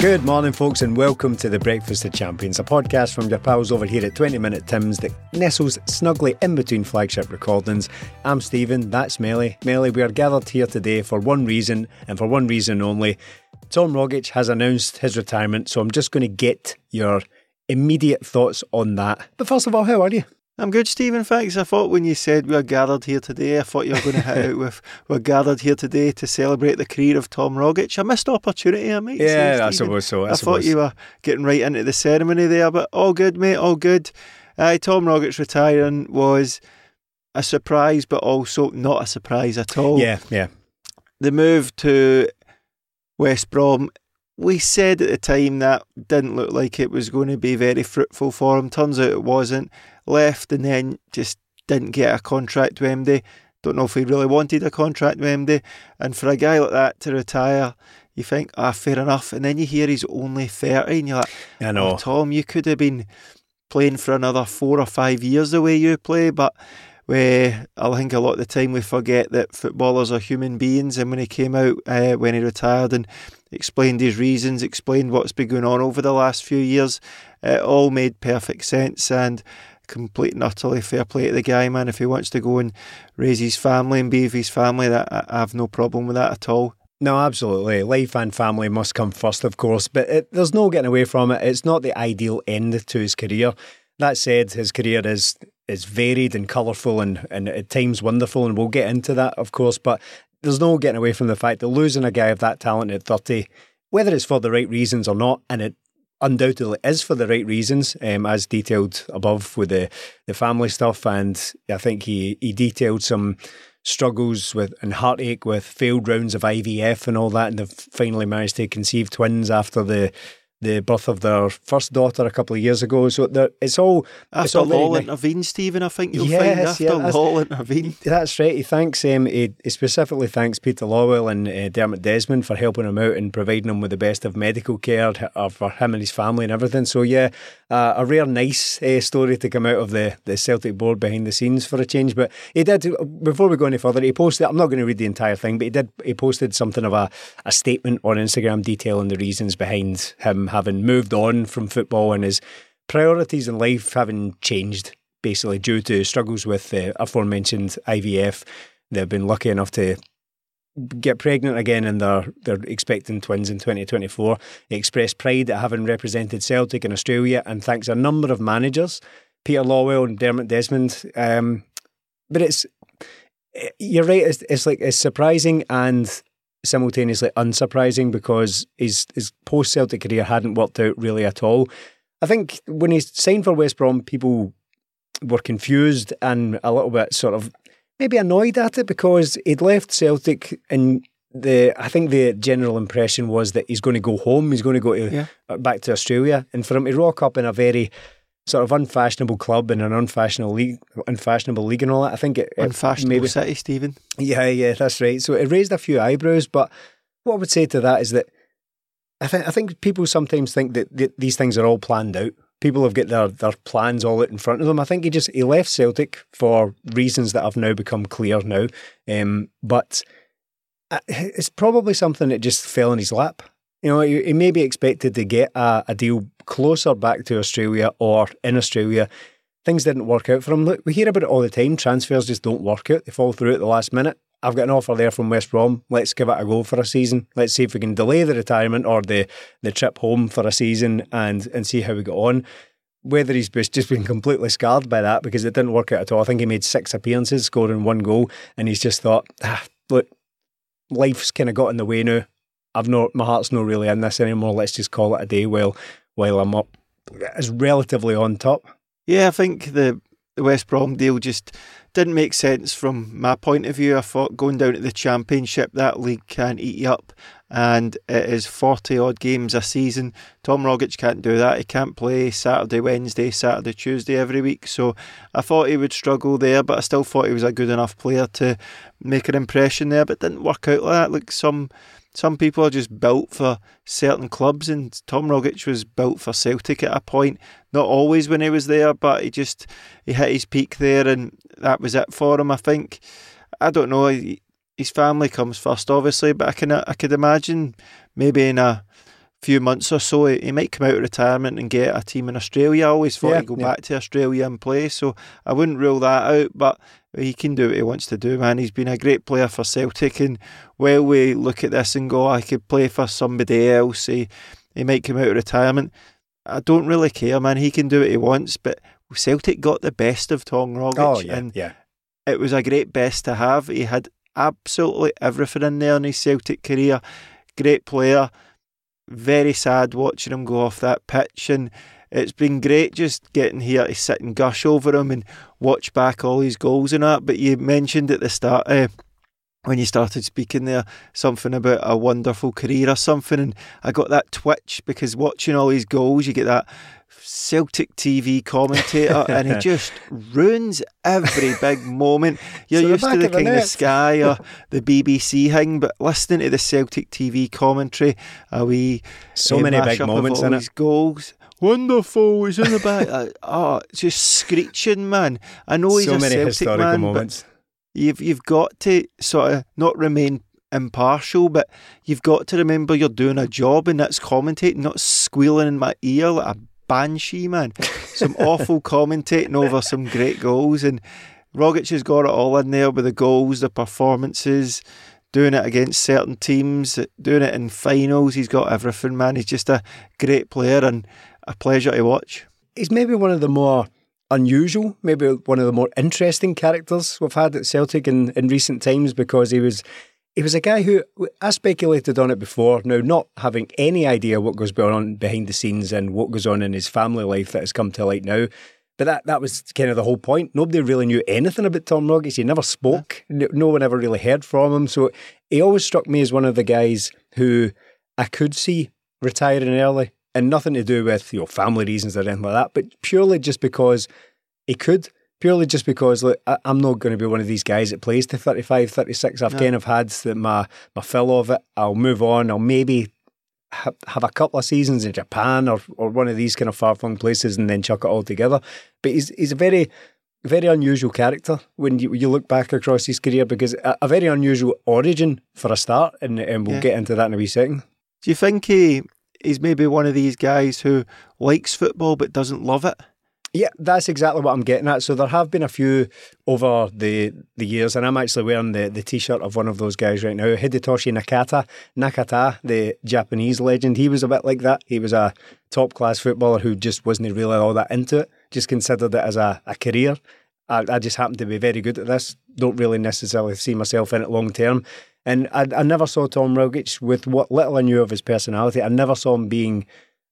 Good morning, folks, and welcome to the Breakfast of Champions, a podcast from your pals over here at 20 Minute Tims that nestles snugly in between flagship recordings. I'm Stephen, that's Melly. Melly, we are gathered here today for one reason, and for one reason only. Tom Rogic has announced his retirement, so I'm just going to get your immediate thoughts on that. But first of all, how are you? I'm good, Stephen. Thanks. I thought when you said we are gathered here today, I thought you were going to hit out with we're gathered here today to celebrate the career of Tom Rogic. A missed opportunity, I might yeah, say. I suppose so. I, I suppose. thought you were getting right into the ceremony there, but all good, mate. All good. Uh, Tom Rogic retiring was a surprise, but also not a surprise at all. Yeah, yeah. The move to West Brom we said at the time that didn't look like it was going to be very fruitful for him. Turns out it wasn't. Left and then just didn't get a contract with MD. Don't know if he really wanted a contract with MD. And for a guy like that to retire, you think, ah, fair enough. And then you hear he's only 30 and you're like, I know. Oh, Tom, you could have been playing for another four or five years the way you play. But we, I think a lot of the time we forget that footballers are human beings. And when he came out, uh, when he retired and explained his reasons, explained what's been going on over the last few years, it all made perfect sense and complete and utterly fair play to the guy, man. If he wants to go and raise his family and be with his family, that I have no problem with that at all. No, absolutely. Life and family must come first, of course, but it, there's no getting away from it. It's not the ideal end to his career. That said, his career is is varied and colourful and, and at times wonderful, and we'll get into that, of course. But there's no getting away from the fact that losing a guy of that talent at 30, whether it's for the right reasons or not, and it undoubtedly is for the right reasons, um, as detailed above with the, the family stuff. And I think he, he detailed some struggles with and heartache with failed rounds of IVF and all that, and they've finally managed to conceive twins after the the birth of their first daughter a couple of years ago. So it's all after it's all Law intervened, Stephen. I think you'll yes, find after yeah, Law intervened. That's right. He thanks um, he, he specifically thanks Peter Lawwell and uh, Dermot Desmond for helping him out and providing him with the best of medical care uh, for him and his family and everything. So yeah, uh, a rare nice uh, story to come out of the the Celtic board behind the scenes for a change. But he did before we go any further. He posted. I'm not going to read the entire thing, but he did. He posted something of a a statement on Instagram detailing the reasons behind him having moved on on from football and his priorities in life having changed basically due to struggles with the aforementioned IVF. They've been lucky enough to get pregnant again and they're they're expecting twins in 2024. He expressed pride at having represented Celtic in Australia and thanks a number of managers, Peter Lawwell and Dermot Desmond. Um, but it's you're right. It's, it's like it's surprising and simultaneously unsurprising because his his post Celtic career hadn't worked out really at all. I think when he signed for West Brom, people were confused and a little bit sort of maybe annoyed at it because he'd left Celtic and the I think the general impression was that he's going to go home, he's going to go to, yeah. Uh, back to Australia, and for him to rock up in a very sort of unfashionable club in an unfashionable league, unfashionable league and all that. I think it, unfashionable maybe, city, Stephen. Yeah, yeah, that's right. So it raised a few eyebrows. But what I would say to that is that I think I think people sometimes think that th- these things are all planned out. People have got their, their plans all out in front of them. I think he just he left Celtic for reasons that have now become clear now. Um, but uh, it's probably something that just fell in his lap. You know, he, he may be expected to get a, a deal closer back to Australia or in Australia. Things didn't work out for him. Look, we hear about it all the time. Transfers just don't work out. They fall through at the last minute. I've got an offer there from West Brom. Let's give it a go for a season. Let's see if we can delay the retirement or the, the trip home for a season and, and see how we get on. Whether he's just been completely scarred by that because it didn't work out at all. I think he made six appearances, scoring one goal, and he's just thought, ah, look, life's kind of got in the way now. I've not, my heart's not really in this anymore. Let's just call it a day while while I'm up. It's relatively on top. Yeah, I think the the West Brom deal just didn't make sense from my point of view. I thought going down to the Championship, that league can eat you up, and it is 40 odd games a season. Tom Rogic can't do that. He can't play Saturday, Wednesday, Saturday, Tuesday every week. So I thought he would struggle there, but I still thought he was a good enough player to make an impression there, but it didn't work out like that. Like some some people are just built for certain clubs, and Tom Rogic was built for Celtic at a point. Not always when he was there, but he just he hit his peak there, and that was it for him. I think. I don't know. His family comes first, obviously, but I can I could imagine maybe in a few months or so he might come out of retirement and get a team in Australia. I always thought yeah, he'd go yeah. back to Australia and play, so I wouldn't rule that out. But he can do what he wants to do, man. He's been a great player for Celtic, and while we look at this and go, I could play for somebody else, he, he might come out of retirement. I don't really care, man. He can do what he wants, but Celtic got the best of Tom Rogic, oh, yeah, and yeah. it was a great best to have. He had absolutely everything in there in his Celtic career. Great player. Very sad watching him go off that pitch, and it's been great just getting here to sit and gush over him and watch back all his goals and that. But you mentioned at the start, uh, when you started speaking there, something about a wonderful career or something, and I got that twitch because watching all these goals, you get that Celtic TV commentator, and he just ruins every big moment. You're so used to the King of the Sky or the BBC thing, but listening to the Celtic TV commentary, are we so uh, many big moments in it. Goals wonderful. He's in the back. uh, oh, it's just screeching, man. I know he's so a many Celtic historical man, moments. You've you've got to sort of not remain impartial, but you've got to remember you're doing a job, and that's commentating, not squealing in my ear like a banshee, man. Some awful commentating over some great goals, and Rogic has got it all in there with the goals, the performances doing it against certain teams, doing it in finals. He's got everything, man. He's just a great player, and a pleasure to watch. He's maybe one of the more unusual, maybe one of the more interesting characters we've had at Celtic in, in recent times because he was he was a guy who I speculated on it before. Now, not having any idea what goes on behind the scenes and what goes on in his family life that has come to light now. But that, that was kind of the whole point. Nobody really knew anything about Tom Rogic. He never spoke. No, no one ever really heard from him. So he always struck me as one of the guys who I could see retiring early and nothing to do with you know family reasons or anything like that, but purely just because he could. Purely just because look, I, am not going to be one of these guys that plays to 35, 36. I've no. kind of had my my fill of it. I'll move on. I'll maybe ha- have a couple of seasons in Japan or or one of these kind of far flung places and then chuck it all together. But he's he's a very very unusual character when you you look back across his career because a, a very unusual origin for a start, and, and we'll yeah. get into that in a wee second. Do you think he he's maybe one of these guys who likes football but doesn't love it. Yeah, that's exactly what I'm getting at. So there have been a few over the the years, and I'm actually wearing the, the t-shirt of one of those guys right now, Hidetoshi Nakata, Nakata, the Japanese legend. He was a bit like that. He was a top class footballer who just wasn't really all that into it. Just considered it as a, a career. I, I just happen to be very good at this. Don't really necessarily see myself in it long term. And I, I never saw Tom Rogic with what little I knew of his personality. I never saw him being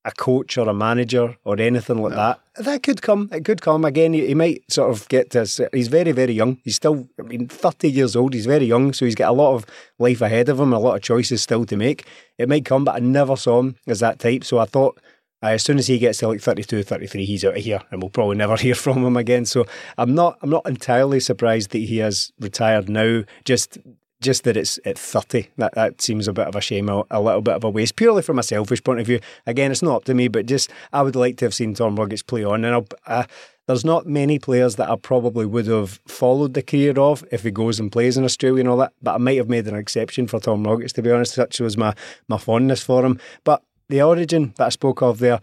a coach or a manager or anything like no. that. That could come. It could come again. He, he, might sort of get to. He's very, very young. He's still, I mean, thirty years old. He's very young, so he's got a lot of life ahead of him, a lot of choices still to make. It might come, but I never saw him as that type. So I thought. Uh, as soon as he gets to like 32, 33, he's out of here, and we'll probably never hear from him again. So I'm not, I'm not entirely surprised that he has retired now. Just just that it's at 30. That that seems a bit of a shame, a, a, little bit of a waste, purely from a selfish point of view. Again, it's not up to me, but just I would like to have seen Tom Rogic play on. And uh, there's not many players that I probably would have followed the career of if he goes and plays in Australia and all that. But I might have made an exception for Tom Rogic, to be honest. Such was my, my fondness for him. But the origin that I spoke of there,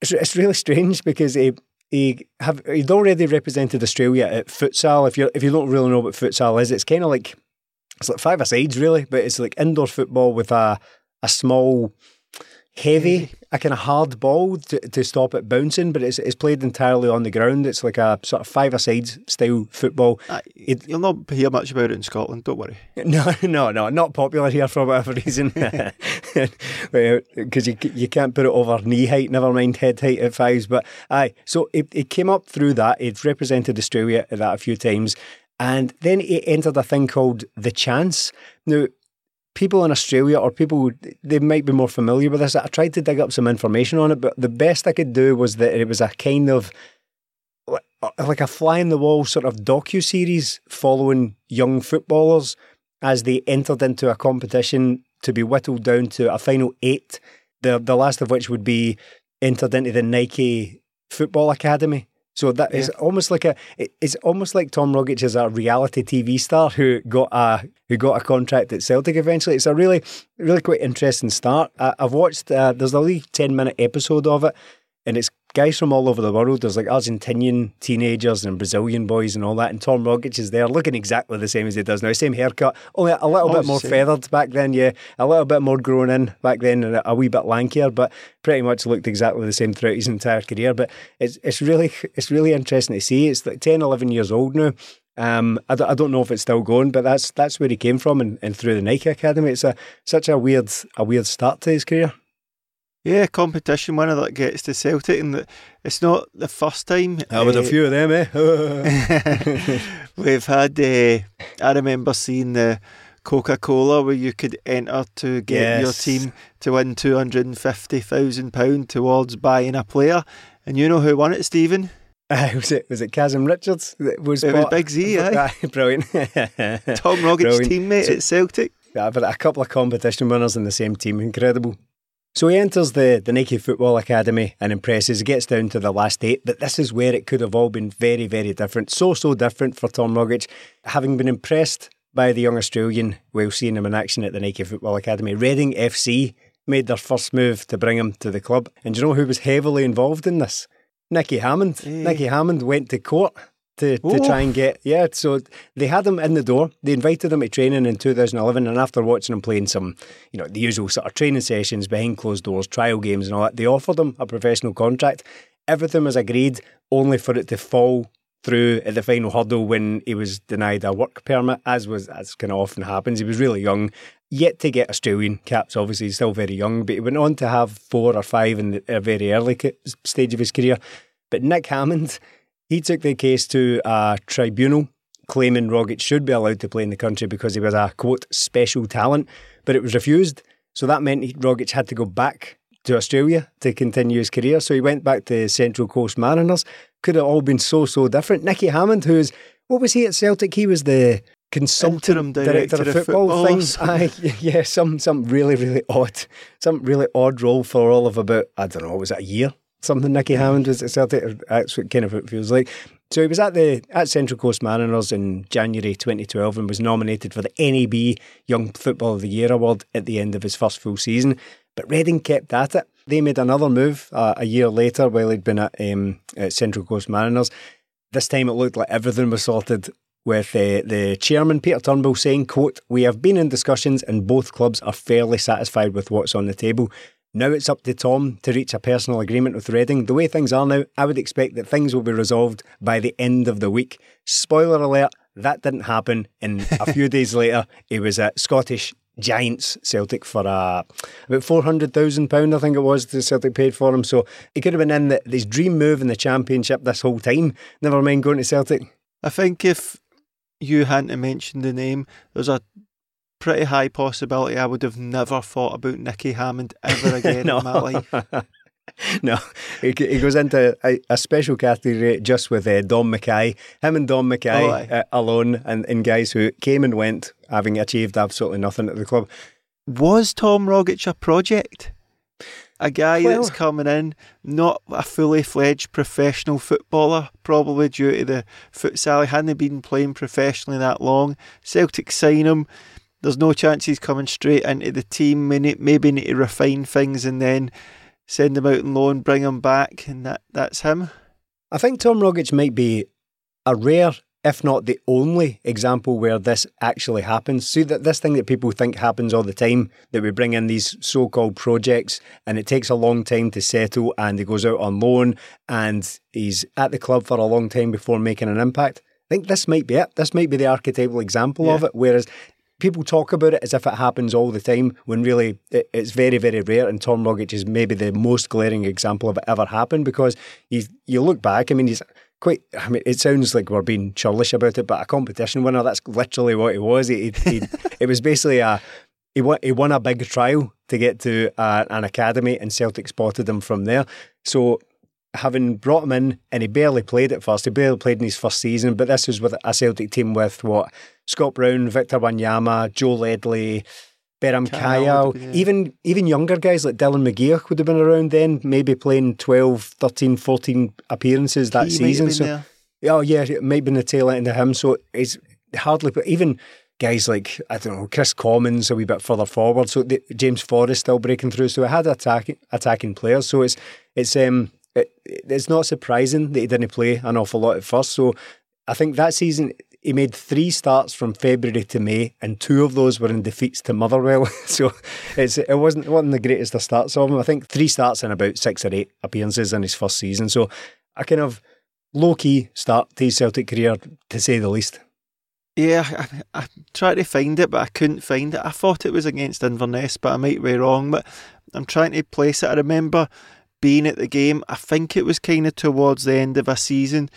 it's, it's really strange because he he have he'd already represented Australia at futsal. If you if you don't really know what futsal is, it's kind of like it's like five a sides really, but it's like indoor football with a a small, heavy, a kind of hard ball to, to stop it bouncing. But it's it's played entirely on the ground. It's like a sort of five a sides style football. Uh, it, You'll not hear much about it in Scotland. Don't worry. No, no, no, not popular here for whatever reason. Because you you can't put it over knee height. Never mind head height at fives. But aye, so it, it came up through that. It's represented Australia at that a few times. And then it entered a thing called The Chance. Now, people in Australia or people, they might be more familiar with this. I tried to dig up some information on it, but the best I could do was that it was a kind of uh, like a fly in the wall sort of docu series following young footballers as they entered into a competition to be whittled down to a final eight. The the last of which would be entered into the Nike Football Academy. So that yeah. is almost like a it's almost like Tom Rogic is a reality TV star who got a who got a contract at Celtic eventually. It's a really really quite interesting start. I, have watched uh, there's a wee ten minute episode of it, and it's guys from all over the world. There's like Argentinian teenagers and Brazilian boys and all that. And Tom Rogic is there looking exactly the same as he does now. Same haircut, only a little oh, bit more same. feathered back then, yeah. A little bit more grown in back then and a wee bit lankier, but pretty much looked exactly the same throughout his entire career. But it's it's really it's really interesting to see. It's like 10, 11 years old now. Um, I, d- I don't know if it's still going, but that's that's where he came from and, and through the Nike Academy. It's a such a weird a weird start to his career. Yeah, competition winner that gets to Celtic, and it's not the first time. I uh, a few of them, eh? we've had. Uh, I remember seeing the Coca Cola where you could enter to get yes. your team to win two hundred and fifty thousand pound towards buying a player, and you know who won it, Stephen? Uh, was it was it Kazim Richards? It was, it was Big Z, eh? Brilliant. Tom Rogic's teammate so, at Celtic. Yeah, but a couple of competition winners in the same team, incredible. So he enters the, the Nike Football Academy and impresses, he gets down to the last eight, but this is where it could have all been very, very different. So, so different for Tom Rogic. Having been impressed by the young Australian while seeing him in action at the Nike Football Academy, Reading FC made their first move to bring him to the club. And do you know who was heavily involved in this? Nicky Hammond. Hey. Nicky Hammond went to court to, to try and get yeah. So they had him in the door. They invited him to training in 2011, and after watching him playing some, you know, the usual sort of training sessions behind closed doors, trial games, and all that, they offered him a professional contract. Everything was agreed, only for it to fall through at the final hurdle when he was denied a work permit, as was as kind of often happens. He was really young, yet to get Australian caps. Obviously, he's still very young, but he went on to have four or five in the, a very early stage of his career. But Nick Hammond he took the case to a tribunal claiming Rogic should be allowed to play in the country because he was a quote special talent, but it was refused. So that meant Rogic had to go back to Australia to continue his career. So he went back to Central Coast Mariners. Could have all been so so different. Nicky Hammond, who's what was he at Celtic? He was the consultant director, director, of football, things. Aye, yeah, some some really really odd, some really odd role for all of about I don't know, was it a year? Something Nicky Hammond was at Celtic. That's what kind of it feels like. So he was at the at Central Coast Mariners in January 2012 and was nominated for the NAB Young Football of the Year award at the end of his first full season. But Reading kept at it. They made another move uh, a year later while he'd been at, um, at Central Coast Mariners. This time it looked like everything was sorted with uh, the chairman Peter Turnbull saying, quote, We have been in discussions and both clubs are fairly satisfied with what's on the table. Now it's up to Tom to reach a personal agreement with Reading. The way things are now, I would expect that things will be resolved by the end of the week. Spoiler alert, that didn't happen. And a few days later, he was at Scottish Giants Celtic for uh, about four hundred thousand pound, I think it was. The Celtic paid for him, so he could have been in the, his dream move in the Championship this whole time. Never mind going to Celtic. I think if you hadn't mentioned the name, there's a pretty high possibility I would have never thought about Nicky Hammond ever again in my life. no, he, he goes into a, a, special category just with uh, Dom McKay. Him and Dom McKay oh, uh, alone, and, and guys who came and went, having achieved absolutely nothing at the club. Was Tom Rogic a project? A guy well, that's coming in, not a fully fledged professional footballer, probably due to the futsal. He hadn't been playing professionally that long. Celtic sign him. There's no chance he's coming straight into the team. Maybe need to refine things and then send him out on loan, bring him back, and that, that's him. I think Tom Rogic might be a rare, if not the only, example where this actually happens. See that this thing that people think happens all the time, that we bring in these so-called projects, and it takes a long time to settle, and he goes out on loan, and he's at the club for a long time before making an impact. I think this might be it. This might be the archetypal example yeah. of it. Whereas people talk about it as if it happens all the time when really it, it's very, very rare. And Tom Rogic is maybe the most glaring example of it ever happened because you, you look back, I mean, he's quite, I mean, it sounds like we're being churlish about it, but a competition winner, that's literally what he was. He, he, it was basically a, he won, he won a big trial to get to uh, an academy and Celtic spotted him from there. So having brought him in and he barely played at first, he barely played in his first season, but this was with a Celtic team with what Scott Brown, Victor Wanyama, Joe Ledley, Beram Kayal, yeah. even even younger guys like Dylan McGeoch would have been around then, maybe playing 12, 13, 14 appearances that he season. so, there. oh yeah, it might have been the tail end of him. So it's hardly, but even guys like I don't know Kris Commons a wee bit further forward. So the, James Forrest still breaking through. So it had attacking attacking players. So it's it's um it, it's not surprising that he didn't play an awful lot at first. So I think that season he made three starts from February to May, and two of those were in defeats to Motherwell. so it wasn't wasn't the greatest of starts of him. I think three starts in about six or eight appearances in his first season. So a kind of low key start to his Celtic career, to say the least. Yeah, I, I, tried to find it, but I couldn't find it. I thought it was against Inverness, but I might be wrong. But I'm trying to place it. I remember being at the game. I think it was kind of towards the end of a season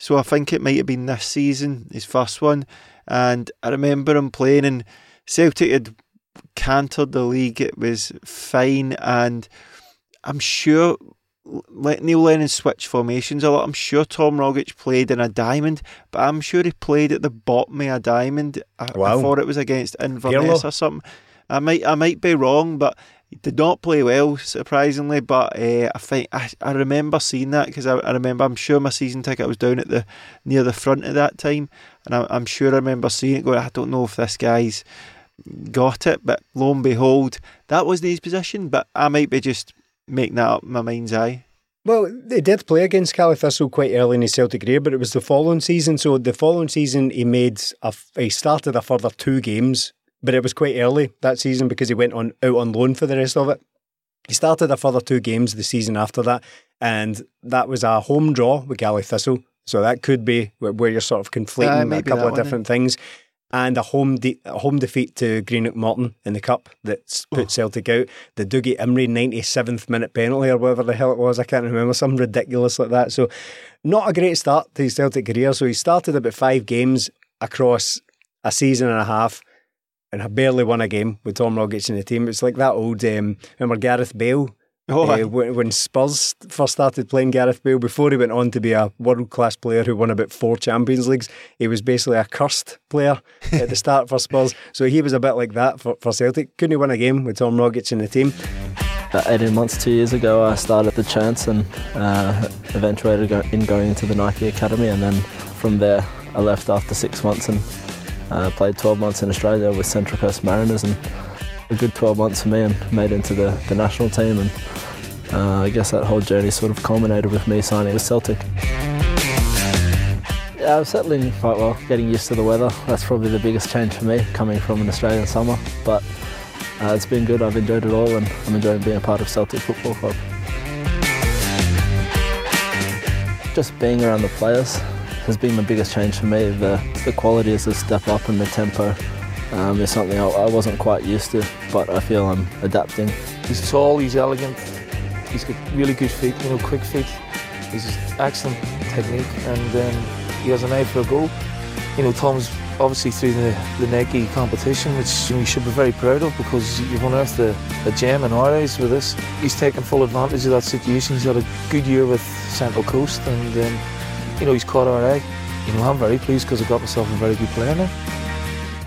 so I think it might have been this season, his first one. And I remember him playing, and Celtic had cantered the league. It was fine. And I'm sure let Neil Lennon switch formations a lot. I'm sure Tom Rogic played in a diamond, but I'm sure he played at the bottom of a diamond. I, wow. I thought it was against Inverness or something. I might I might be wrong, but did not play well, surprisingly, but uh, I think I, I remember seeing that because I, I, remember I'm sure my season ticket was down at the near the front at that time, and I, am sure I remember seeing it. Going, I don't know if this guy's got it, but lo and behold, that was his position. But I might be just making that up in my mind's eye. Well, they did play against Caley Thistle quite early in his Celtic career, but it was the following season. So the following season, he made a, he started a further two games but it was quite early that season because he went on out on loan for the rest of it. He started a further two games the season after that, and that was a home draw with Caley Thistle. So that could be where you're sort of conflating uh, a couple of different things. And a home de- a home defeat to Greenock Morton in the cup that put oh. Celtic out. The Dougie Imrie 97th minute penalty or whatever the hell it was, I can't remember, something ridiculous like that. So not a great start to his Celtic career. So he started about five games across a season and a half and I barely won a game with Tom Rogic in the team. It's like that old, um, remember Gareth Bale? Oh, uh, when, when, Spurs first started playing Gareth Bale, before he went on to be a world class player who won about four Champions Leagues, he was basically a cursed player at the start for Spurs. So he was a bit like that for, for Celtic. Couldn't he win a game with Tom Rogic in the team. About 18 months, two years ago, I started the chance and uh, eventuated in going into the Nike Academy. And then from there, I left after six months and uh, played 12 months in Australia with Central Coast Mariners and a good 12 months for me and made into the, the national team and uh, I guess that whole journey sort of culminated with me signing with Celtic. Yeah, I'm settling quite well, getting used to the weather. That's probably the biggest change for me, coming from an Australian summer. But uh, it's been good, I've enjoyed it all and I'm enjoying being a part of Celtic Football Club. Just being around the players, has been the biggest change for me. The, the quality is the step up and the tempo um, is something I, I wasn't quite used to, but I feel I'm adapting. He's tall, he's elegant, he's got really good feet, you know, quick feet. He's excellent technique and um, he has an eye for a goal. You know, Tom's obviously through the, the Nike competition, which you should be very proud of because you've unearthed a, a gem in our eyes with this. He's taken full advantage of that situation. He's had a good year with Central Coast and um, you know, he's caught our eye. You know, I'm very pleased because I've got myself a very good player now.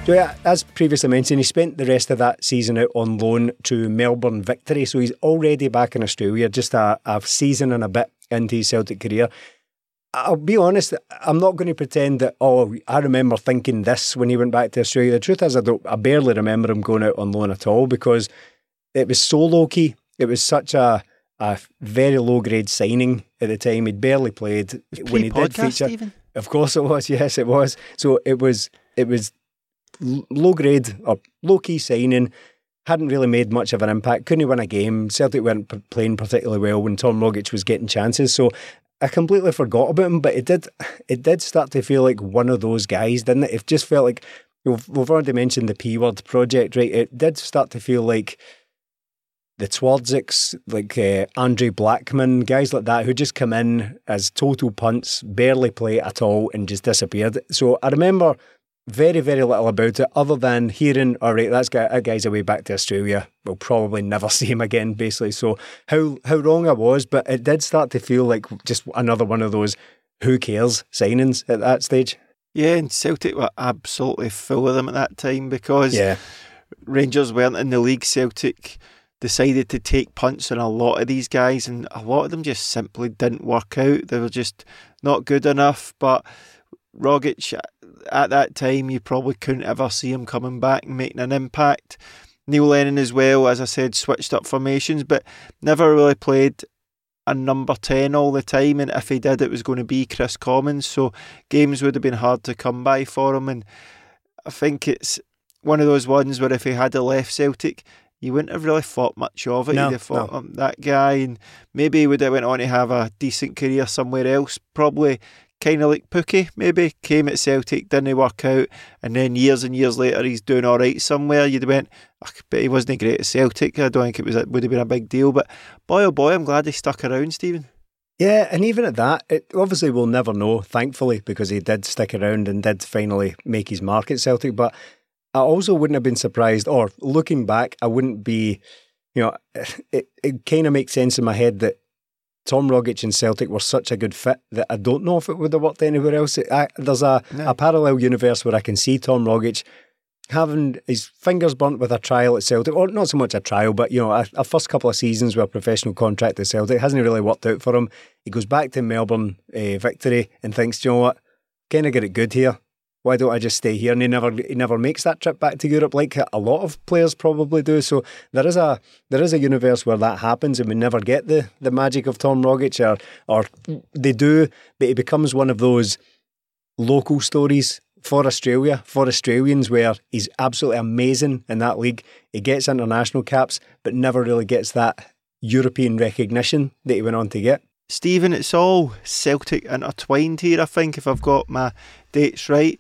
So yeah, as previously mentioned, he spent the rest of that season out on loan to Melbourne Victory. So he's already back in Australia, just a, a season and a bit into his Celtic career. I'll be honest, I'm not going to pretend that, oh, I remember thinking this when he went back to Australia. The truth is, I, don't, I barely remember him going out on loan at all because it was so low key. It was such a, a very low grade signing at the time. He'd barely played when he did feature. Even? Of course it was, yes, it was. So it was, it was low grade or low key signing. Hadn't really made much of an impact. Couldn't win a game. Celtic weren't playing particularly well when Tom Rogic was getting chances. So I completely forgot about him, but it did it did start to feel like one of those guys, didn't it? It just felt like we've, we've already mentioned the P word project, right? It did start to feel like the Twardziks, like uh, Andre Blackman, guys like that, who just come in as total punts, barely play at all, and just disappeared. So I remember very, very little about it other than hearing, all right, that's guy, that guy's away back to Australia. We'll probably never see him again, basically. So how how wrong I was, but it did start to feel like just another one of those who cares signings at that stage. Yeah, and Celtic were absolutely full of them at that time because yeah. Rangers weren't in the league. Celtic decided to take punts on a lot of these guys, and a lot of them just simply didn't work out. They were just not good enough. But Rogic uh, at that time, you probably couldn't ever see him coming back and making an impact. Neil Lennon as well, as I said, switched up formations, but never really played a number 10 all the time. And if he did, it was going to be Kris Commons. So games would have been hard to come by for him. And I think it's one of those ones where if he had a left Celtic, you wouldn't have really thought much of it. No, You'd have thought no. um, that guy, and maybe he would have went on to have a decent career somewhere else. Probably kind of like Pukki, maybe came at Celtic, didn't work out, and then years and years later he's doing all right somewhere. You'd have went, "Ugh, but he wasn't great at Celtic. I don't think it was a, would have been a big deal. But boy, oh boy, I'm glad he stuck around, Stephen. Yeah, and even at that, it obviously we'll never know, thankfully, because he did stick around and did finally make his mark at Celtic. But I also wouldn't have been surprised, or looking back, I wouldn't be, you know, it, it kind of makes sense in my head that Tom Rogic and Celtic were such a good fit that I don't know if it would have worked anywhere else. I, there's a, No. a parallel universe where I can see Tom Rogic having his fingers burnt with a trial at Celtic, or not so much a trial, but you know, a, a first couple of seasons with a professional contract at Celtic hasn't really worked out for him. He goes back to Melbourne uh, victory and thinks, "Do you know what, kind of get it good here. Why don't I just stay here? And he never he never makes that trip back to Europe like a lot of players probably do. So there is a there is a universe where that happens and we never get the the magic of Tom Rogic or or they do, but it becomes one of those local stories for Australia, for Australians, where he's absolutely amazing in that league. He gets international caps, but never really gets that European recognition that he went on to get. Stephen, it's all Celtic intertwined here, I think, if I've got my dates right.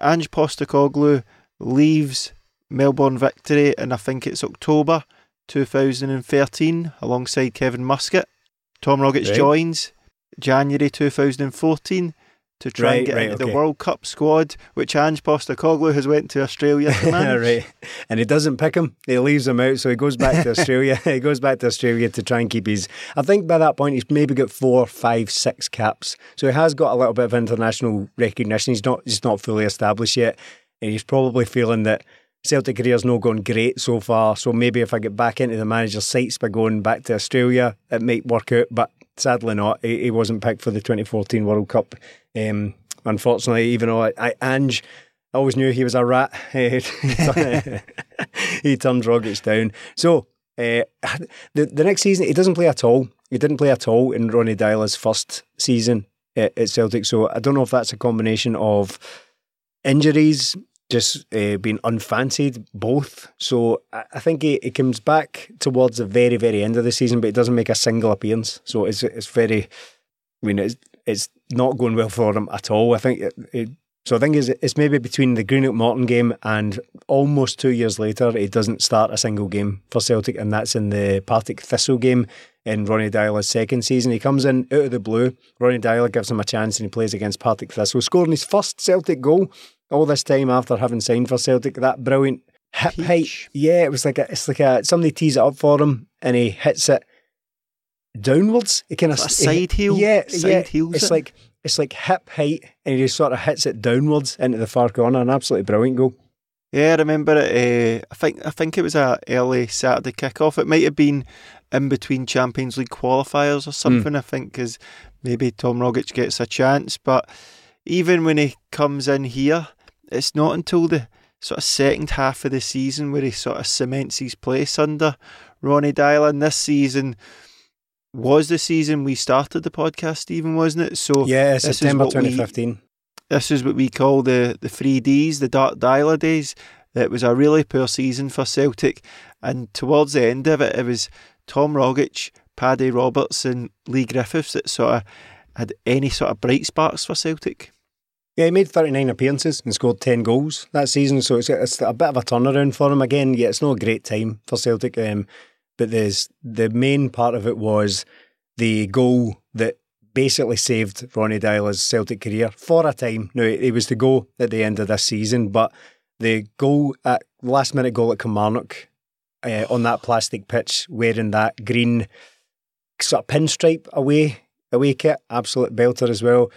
Ange Postecoglou leaves Melbourne Victory, and I think it's October 2013, alongside Kevin Muscat. Tom Rogic Right. joins January 2014 to try Right, and get right, into okay. the World Cup squad, which Ange Postecoglou has went to Australia to manage. right. And he doesn't pick him. He leaves him out. So he goes back to Australia. he goes back to Australia to try and keep his. I think by that point, he's maybe got four, five, six caps. So he has got a little bit of international recognition. He's not just not fully established yet. And he's probably feeling that Celtic career's not going great so far. So maybe if I get back into the manager's sights by going back to Australia, it might work out. But sadly not. He, he wasn't picked for the 2014 World Cup. Um, unfortunately, even though I, I Ange I always knew he was a rat. he turned Rogic down. So uh, the the next season he doesn't play at all. He didn't play at all in Ronny Deila's first season at, at Celtic. So I don't know if that's a combination of injuries, just uh, being unfancied, both. So I, I think he, he comes back towards the very very end of the season, but he doesn't make a single appearance. So it's it's very. I mean, it's it's not going well for him at all. I think it, it, so. I think it's, it's maybe between the Greenock Morton game and almost two years later, he doesn't start a single game for Celtic, and that's in the Partick Thistle game in Ronny Deila's second season. He comes in out of the blue. Ronny Deila gives him a chance, and he plays against Partick Thistle, scoring his first Celtic goal all this time after having signed for Celtic. That brilliant hip Peach. height. Yeah, it was like a, it's like a somebody tees it up for him and he hits it downwards. He kind of side heel? Yeah, Side yeah. heels It's it? like it's like hip height, and he just sort of hits it downwards into the far corner. An absolutely brilliant goal. Yeah, I remember it. Uh, I think I think it was a early Saturday kickoff. It might have been in between Champions League qualifiers or something. I think because maybe Tom Rogic gets a chance. But even when he comes in here, it's not until the sort of second half of the season where he sort of cements his place under Ronnie Dylan. And this season was the season we started the podcast, even wasn't it? So Yeah, September 2015. this is what we call the the three Ds, the Dark Deila days. It was a really poor season for Celtic, and towards the end of it, it was Tom Rogic, Paddy Roberts, and Leigh Griffiths that sort of had any sort of bright sparks for Celtic. Yeah, he made 39 appearances and scored 10 goals that season, so it's, it's a bit of a turnaround for him. Again, yeah, it's not a great time for Celtic, um, but there's, the main part of it was the goal that basically saved Ronny Deila's Celtic career for a time. Now, it was the goal at the end of this season, but the goal at last minute goal at Kilmarnock uh, on that plastic pitch, wearing that green sort of pinstripe away away kit, absolute belter as well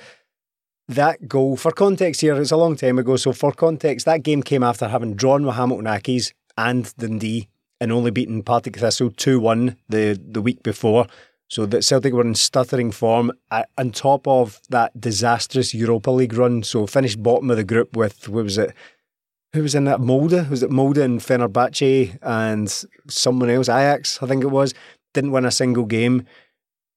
that goal, for context here, it's a long time ago. So, for context, that game came after having drawn with Hamilton Accies and Dundee and only beaten Partick Thistle 2 1 the, the week before. So, that Celtic were in stuttering form uh, on top of that disastrous Europa League run. So, finished bottom of the group with, what was it? Who was in that? Molde? Was it Molde and Fenerbahce and someone else? Ajax, I think it was. Didn't win a single game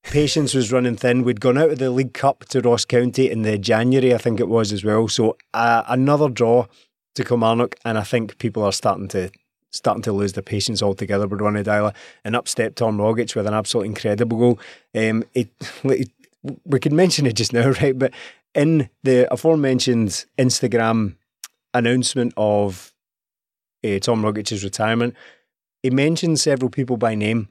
patience was running thin. We'd gone out of the League Cup to Ross County in the January, I think it was as well. So uh, another draw to Kilmarnock, and I think people are starting to starting to lose their patience altogether with Ronny Deila. And up stepped Tom Rogic with an absolutely incredible goal. Um, it, it, we could mention it just now, right? But in the aforementioned Instagram announcement of uh, Tom Rogic's retirement, he mentioned several people by name.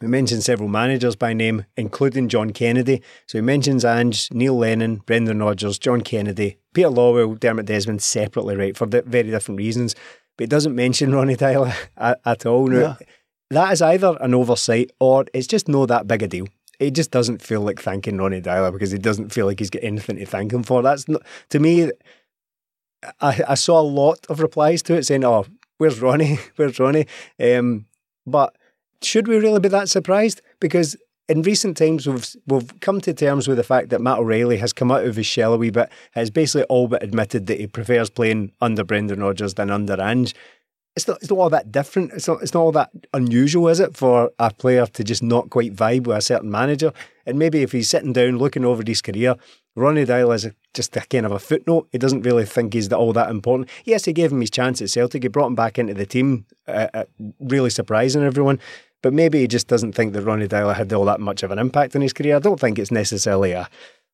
He mentions several managers by name, including John Kennedy. So he mentions Ange, Neil Lennon, Brendan Rodgers, John Kennedy, Peter Lawwell, Dermot Desmond separately, right, for very different reasons. But he doesn't mention Ronny Deila at, at all. Now, Yeah. That is either an oversight or it's just not that big a deal. It just doesn't feel like thanking Ronny Deila because he doesn't feel like he's got anything to thank him for. That's not, to me. I, I saw a lot of replies to it saying, "Oh, where's Ronnie? Where's Ronnie?" Um, but should we really be that surprised? Because in recent times, we've we've come to terms with the fact that Matt O'Riley has come out of his shell a wee bit, has basically all but admitted that he prefers playing under Brendan Rodgers than under Ange. It's not, it's not all that different. It's not, it's not all that unusual, is it, for a player to just not quite vibe with a certain manager? And maybe if he's sitting down looking over his career, Ronny Deila is just a kind of a footnote. He doesn't really think he's that all that important. Yes, he gave him his chance at Celtic. He brought him back into the team, uh, uh, really surprising everyone. But maybe he just doesn't think that Ronny Deila had all that much of an impact on his career. I don't think it's necessarily a,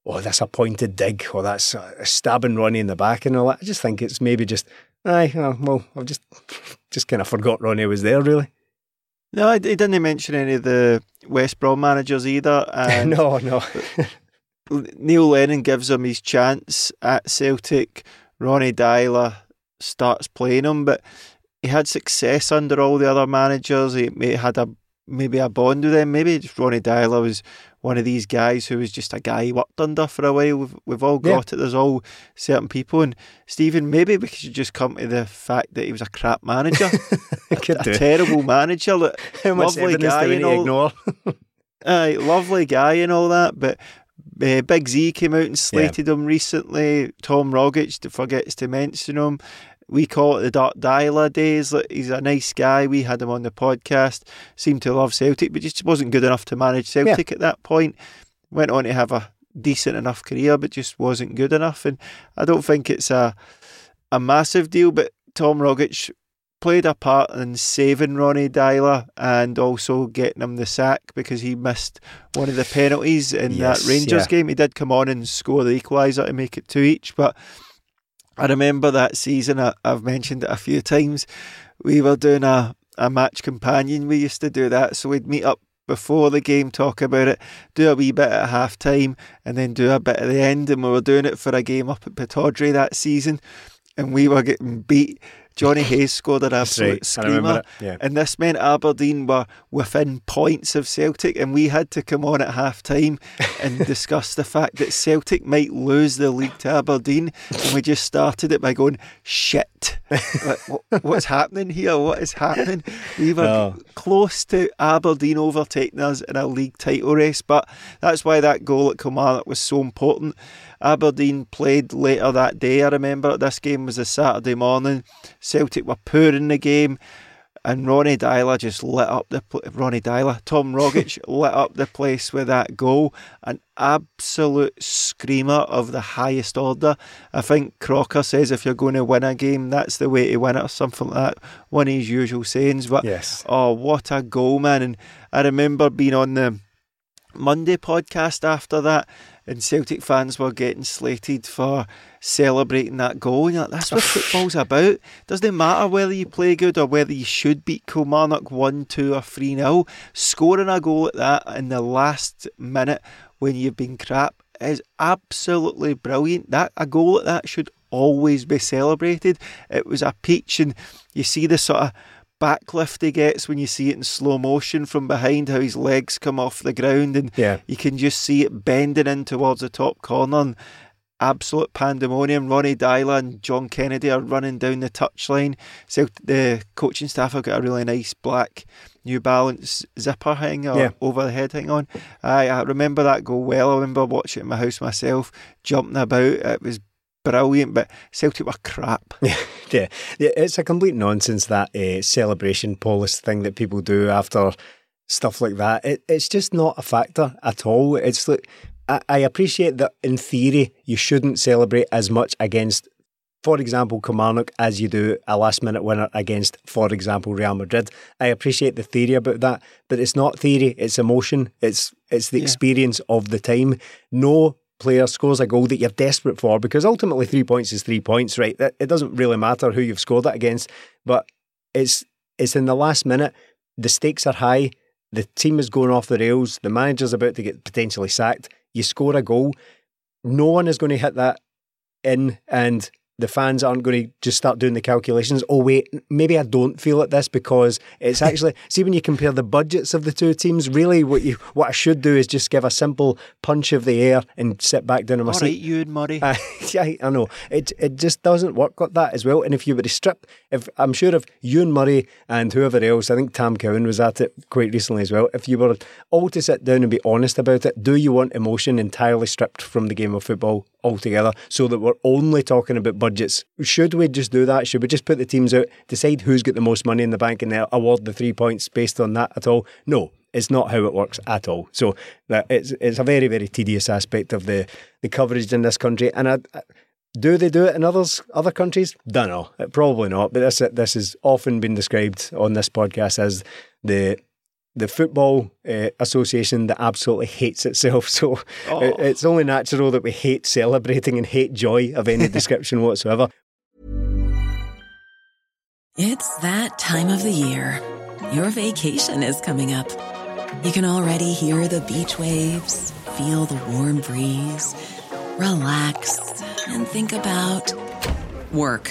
oh, that's a pointed dig or that's stabbing Ronnie in the back and all that. I just think it's maybe just, aye, well, I've just just kind of forgot Ronnie was there, really. No, he he didn't mention any of the West Brom managers either. No, no. Neil Lennon gives him his chance at Celtic. Ronny Deila starts playing him, but he had success under all the other managers. He may had a maybe a bond with them. Maybe just Ronny Deila was one of these guys who was just a guy he worked under for a while. We've, we've all Yeah. got it. There's all certain people. And Stephen, maybe we should just come to the fact that he was a crap manager, Could a terrible manager. Much lovely guy and all- Aye, lovely guy and all that, but uh, Big Z came out and slated him recently. Tom Rogic forgets to mention him. We call it the Dark Deila days. He's a nice guy. We had him on the podcast. Seemed to love Celtic, but just wasn't good enough to manage Celtic at that point. Went on to have a decent enough career, but just wasn't good enough. And I don't think it's a a massive deal, but Tom Rogic played a part in saving Ronny Deila and also getting him the sack because he missed one of the penalties in Yes, that Rangers yeah. game. He did come on and score the equaliser to make it two each, but I remember that season. I, I've mentioned it a few times. We were doing a, a match companion. We used to do that, so we'd meet up before the game, talk about it, do a wee bit at half time, and then do a bit at the end. And we were doing it for a game up at Pittodrie that season. and we were getting beat. Jonny Hayes scored an absolute right. Screamer. Yeah. And this meant Aberdeen were within points of Celtic, and we had to come on at half time and discuss the fact that Celtic might lose the league to Aberdeen. And we just started it by going, shit. Like, what- what's happening here? What is happening? We were Oh. close to Aberdeen overtaking us in a league title race, but that's why that goal at Kilmarnock was so important. Aberdeen played later that day. I remember this game was a Saturday morning. Celtic were poor in the game, and Ronny Deila just lit up the pl- Ronny Deila, Tom Rogic lit up the place with that goal. An absolute screamer of the highest order. I think Crocker says if you're going to win a game, that's the way to win it, or something like that. One of his usual sayings. But Yes. oh, what a goal, man! And I remember being on the Monday podcast after that, and Celtic fans were getting slated for celebrating that goal. You're like, that's what football's about. Doesn't matter whether you play good or whether you should beat Kilmarnock 1 2 or 3 0. Scoring a goal at that in the last minute when you've been crap is absolutely brilliant. That A goal at that should always be celebrated. It was a peach, and you see the sort of backlift he gets when you see it in slow motion from behind, how his legs come off the ground, and Yeah. you can just see it bending in towards the top corner. And absolute pandemonium. Ronny Deila and John Kennedy are running down the touchline. So the coaching staff have got a really nice black New Balance zipper hang or Yeah. over the head hang on. I, I remember that go well. I remember watching it in my house myself, jumping about. It was brilliant, but Celtic were crap. Yeah, yeah, yeah. It's a complete nonsense that uh, celebration polis thing that people do after stuff like that. It, it's just not a factor at all. It's like I, I appreciate that in theory you shouldn't celebrate as much against, for example, Kilmarnock as you do a last minute winner against, for example, Real Madrid. I appreciate the theory about that, but it's not theory. It's emotion. It's it's the Yeah. experience of the time. No player scores a goal that you're desperate for because ultimately three points is three points, right? It doesn't really matter who you've scored it against, but it's it's in the last minute. The stakes are high. The team is going off the rails. The manager's about to get potentially sacked. You score a goal. No one is going to hit that in, and the fans aren't going to just start doing the calculations. Oh wait, maybe I don't feel at this because it's actually see when you compare the budgets of the two teams. Really, what you what I should do is just give a simple punch of the air and sit back down in my All seat. right, you and Murray. Uh, yeah, I know. It it just doesn't work like that as well. And if you were to strip, if I'm sure if you and Murray and whoever else, I think Tam Cowan was at it quite recently as well. If you were all to sit down and be honest about it, do you want emotion entirely stripped from the game of football altogether, so that we're only talking about budgets? Should we just do that? Should we just put the teams out, decide who's got the most money in the bank, and then award the three points based on that at all? No. It's not how it works at all. So that it's it's a very very tedious aspect of the the coverage in this country, and I, I- do they do it in others other countries? Don't know. Probably not. But this this has often been described on this podcast as the the football uh, association that absolutely hates itself. So it- it's only natural that we hate celebrating and hate joy of any description whatsoever. It's that time of the year. Your vacation is coming up. You can already hear the beach waves, feel the warm breeze, relax, and think about work.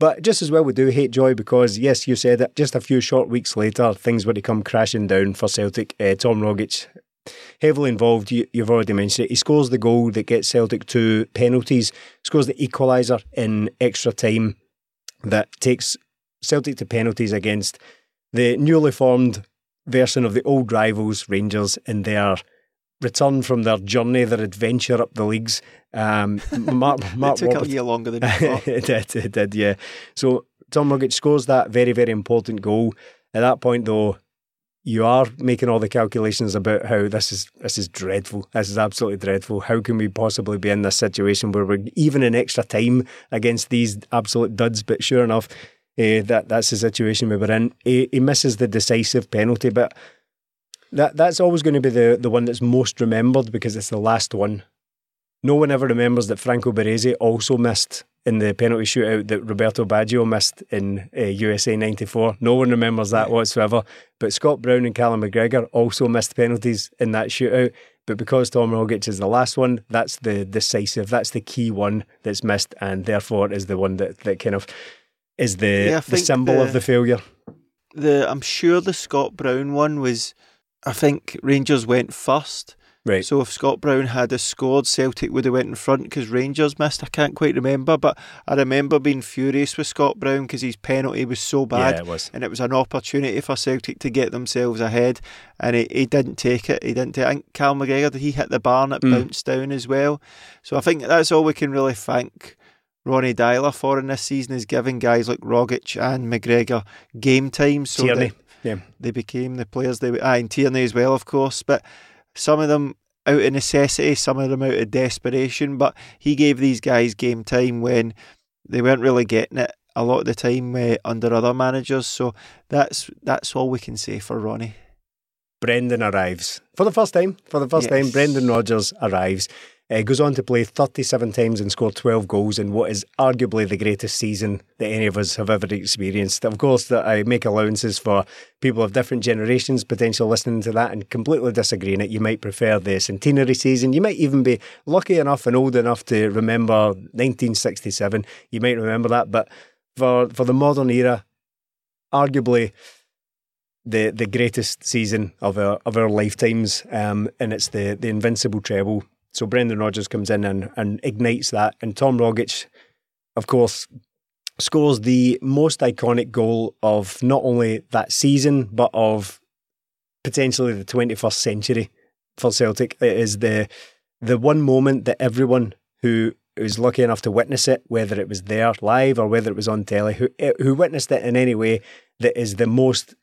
But just as well we do hate Joy because, yes, you said it, just a few short weeks later, things were to come crashing down for Celtic. Uh, Tom Rogic, heavily involved, you, have already mentioned it. He scores the goal that gets Celtic to penalties, scores the equaliser in extra time that takes Celtic to penalties against the newly formed version of the old rivals, Rangers, in their return from their journey, their adventure up the leagues. Um, Mark, Mark it took a year longer than it did. It did, yeah. So Tom Rogic scores that very, very important goal. At that point, though, you are making all the calculations about how this is this is dreadful. This is absolutely dreadful. How can we possibly be in this situation where we're even in extra time against these absolute duds? But sure enough, uh, that that's the situation we were in. He, he misses the decisive penalty, but that that's always going to be the, the one that's most remembered because it's the last one. No one ever remembers that Franco Baresi also missed in the penalty shootout that Roberto Baggio missed in uh, USA 94. No one remembers that whatsoever. But Scott Brown and Callum McGregor also missed penalties in that shootout. But because Tom Rogic is the last one, that's the decisive, that's the key one that's missed, and therefore is the one that, that kind of is the, yeah, the symbol the, of the failure. The I'm sure the Scott Brown one was I think Rangers went first. Right. So if Scott Brown had a scored, Celtic would have went in front because Rangers missed. I can't quite remember, but I remember being furious with Scott Brown because his penalty was so bad. Yeah, it was. And it was an opportunity for Celtic to get themselves ahead, and he, he didn't take it. He didn't take. I think Cal McGregor did he hit the bar and it mm. bounced down as well. So I think that's all we can really thank Ronny Deila for in this season is giving guys like Rogic and McGregor game time. So Tierney. That, yeah. They became the players they were. Ah, and Tierney as well, of course. But some of them out of necessity, some of them out of desperation. But he gave these guys game time when they weren't really getting it a lot of the time uh, under other managers. So that's that's all we can say for Ronny. Brendan arrives for the first time. For the first yes. time, Brendan Rodgers arrives. Uh, goes on to play 37 times and score 12 goals in what is arguably the greatest season that any of us have ever experienced. Of course, that I make allowances for people of different generations potentially listening to that and completely disagreeing it. You might prefer the centenary season. You might even be lucky enough and old enough to remember 1967. You might remember that, but for for the modern era, arguably the the greatest season of our of our lifetimes, um, and it's the the invincible treble so Brendan Rodgers comes in and, and ignites that. And Tom Rogic, of course, scores the most iconic goal of not only that season, but of potentially the 21st century for Celtic. It is the the one moment that everyone who was lucky enough to witness it, whether it was there live or whether it was on telly, who eh, who witnessed it in any way, that is the most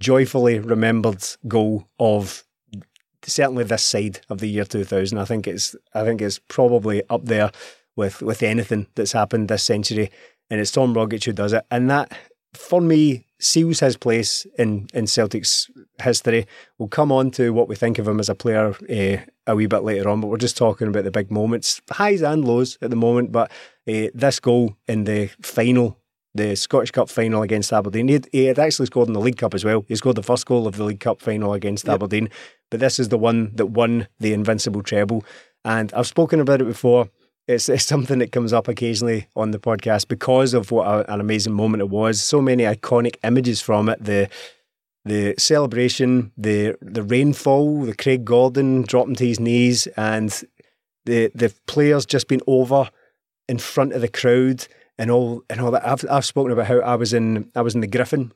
joyfully remembered goal of certainly this side of the year 2000. I think it's I think it's probably up there with with anything that's happened this century, and it's Tom Rogic who does it, and that for me seals his place in in Celtic's history. We'll come on to what we think of him as a player uh, a wee bit later on, but we're just talking about the big moments, highs and lows at the moment. But uh, this goal in the final the Scottish Cup final against Aberdeen. He had, he had, actually scored in the League Cup as well. He scored the first goal of the League Cup final against yep. Aberdeen, but this is the one that won the invincible treble. And I've spoken about it before. It's, it's something that comes up occasionally on the podcast because of what a, an amazing moment it was. So many iconic images from it. The the celebration, the the rainfall, the Craig Gordon dropping to his knees, and the the players just being over in front of the crowd and all and all that. I've I've spoken about how I was in I was in the Griffin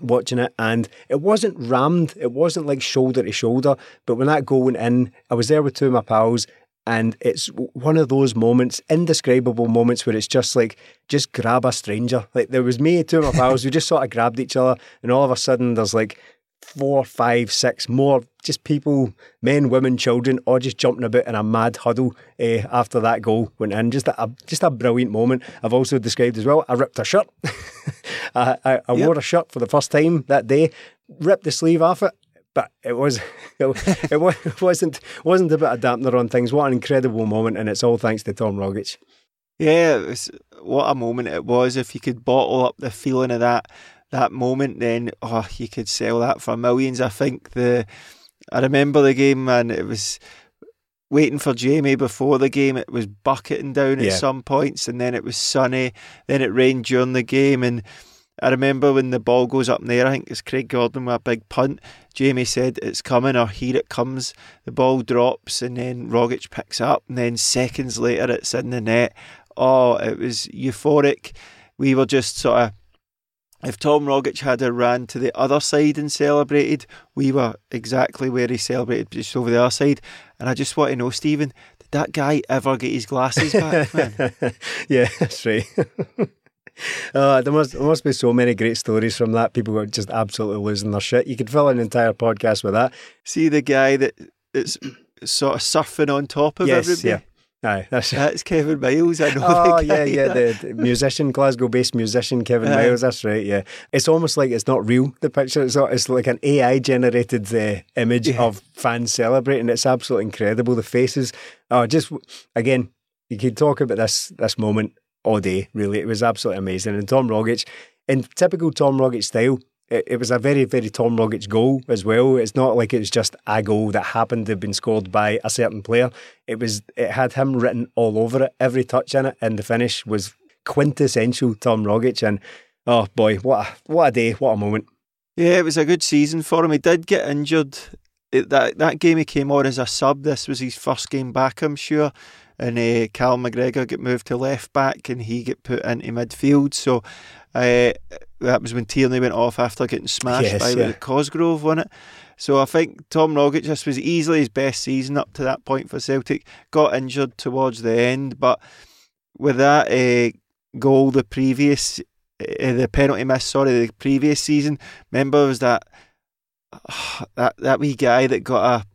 watching it and it wasn't rammed, it wasn't like shoulder to shoulder. But when that goal went in, I was there with two of my pals And it's one of those moments, indescribable moments, where it's just like, just grab a stranger. Like there was me, two of my pals, we just sort of grabbed each other, and all of a sudden there's like four, five, six more just people, men, women, children, all just jumping about in a mad huddle uh, after that goal went in. Just a, just a brilliant moment. I've also described as well. I ripped a shirt. I, I, I yep. wore a shirt for the first time that day, ripped the sleeve off it, but it was it, it wasn't wasn't a bit of dampener on things. What an incredible moment, and it's all thanks to Tom Rogic. Yeah, was, what a moment it was. If you could bottle up the feeling of that that moment, then oh, you could sell that for millions. I think the I remember the game, and it was waiting for Jamie before the game. It was bucketing down yeah. at some points, and then it was sunny. Then it rained during the game, and I remember when the ball goes up in the air. I think it's Craig Gordon with a big punt. Jamie said it's coming, or here it comes. The ball drops, and then Rogic picks up, and then seconds later it's in the net. Oh, it was euphoric. We were just sort of if Tom Rogic had a ran to the other side and celebrated, we were exactly where he celebrated, just over the other side. And I just want to know, Stephen, did that guy ever get his glasses back, man? yeah, that's right. Uh, there must there must be so many great stories from that. People were just absolutely losing their shit. You could fill an entire podcast with that. See the guy that is sort of surfing on top of yes, everybody. Yeah. Aye, that's, that's Kevin Miles. I know. Oh yeah, yeah, the, the, musician, Glasgow-based musician Kevin Aye. Miles. That's right. Yeah, it's almost like it's not real. The picture, it's, not, it's like an AI-generated uh, image yeah. of fans celebrating. It's absolutely incredible. The faces. Oh, just again, you could talk about this this moment all day. Really, it was absolutely amazing. And Tom Rogic, in typical Tom Rogic style, it, it was a very, very Tom Rogic goal as well. It's not like it was just a goal that happened to have been scored by a certain player. It was it had him written all over it. Every touch in it and the finish was quintessential Tom Rogic. And oh boy, what a, what a day, what a moment. Yeah, it was a good season for him. He did get injured. It, that that game he came on as a sub. This was his first game back, I'm sure. And uh, Cal McGregor got moved to left back, and he get put into midfield. So uh, that was when Tierney went off after getting smashed yes, by yeah. Cosgrove, wasn't it? So I think Tom Rogic just was easily his best season up to that point for Celtic. Got injured towards the end, but with that uh, goal, the previous, uh, the penalty miss, sorry, the previous season, remember was that that that wee guy that got a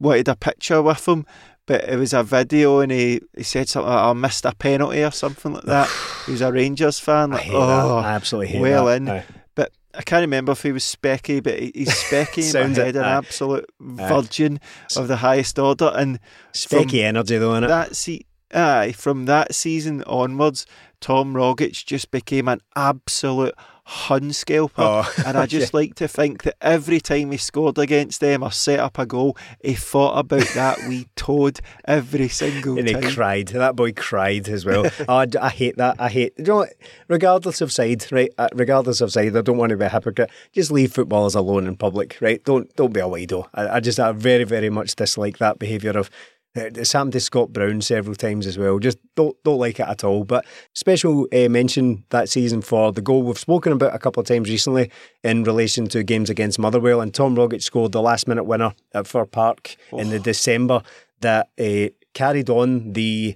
wanted a picture with him but it was a video and he, he said something like, I missed a penalty or something like that. he was a Rangers fan. Like, I hate oh, that. I absolutely hate well that. in. But I can't remember if he was Specky, but he's Specky in my head, an absolute virgin of the highest order. And Specky energy though, innit? That see, aye, from that season onwards, Tom Rogic just became an absolute Hun scalper. Oh, and I just yeah. like to think that every time he scored against them or set up a goal, he thought about that wee toad every single and time. And he cried. That boy cried as well. oh, I, I, hate that. I hate. You know, what? regardless of side, right? Uh, regardless of side, I don't want to be a hypocrite. Just leave footballers alone in public, right? Don't don't be a wido. I, I just I very very much dislike that behaviour of it's happened to Scott Brown several times as well. Just don't don't like it at all. But special uh, mention that season for the goal we've spoken about a couple of times recently in relation to games against Motherwell, and Tom Rogic scored the last minute winner at Fir Park oh. in the December that uh, carried on the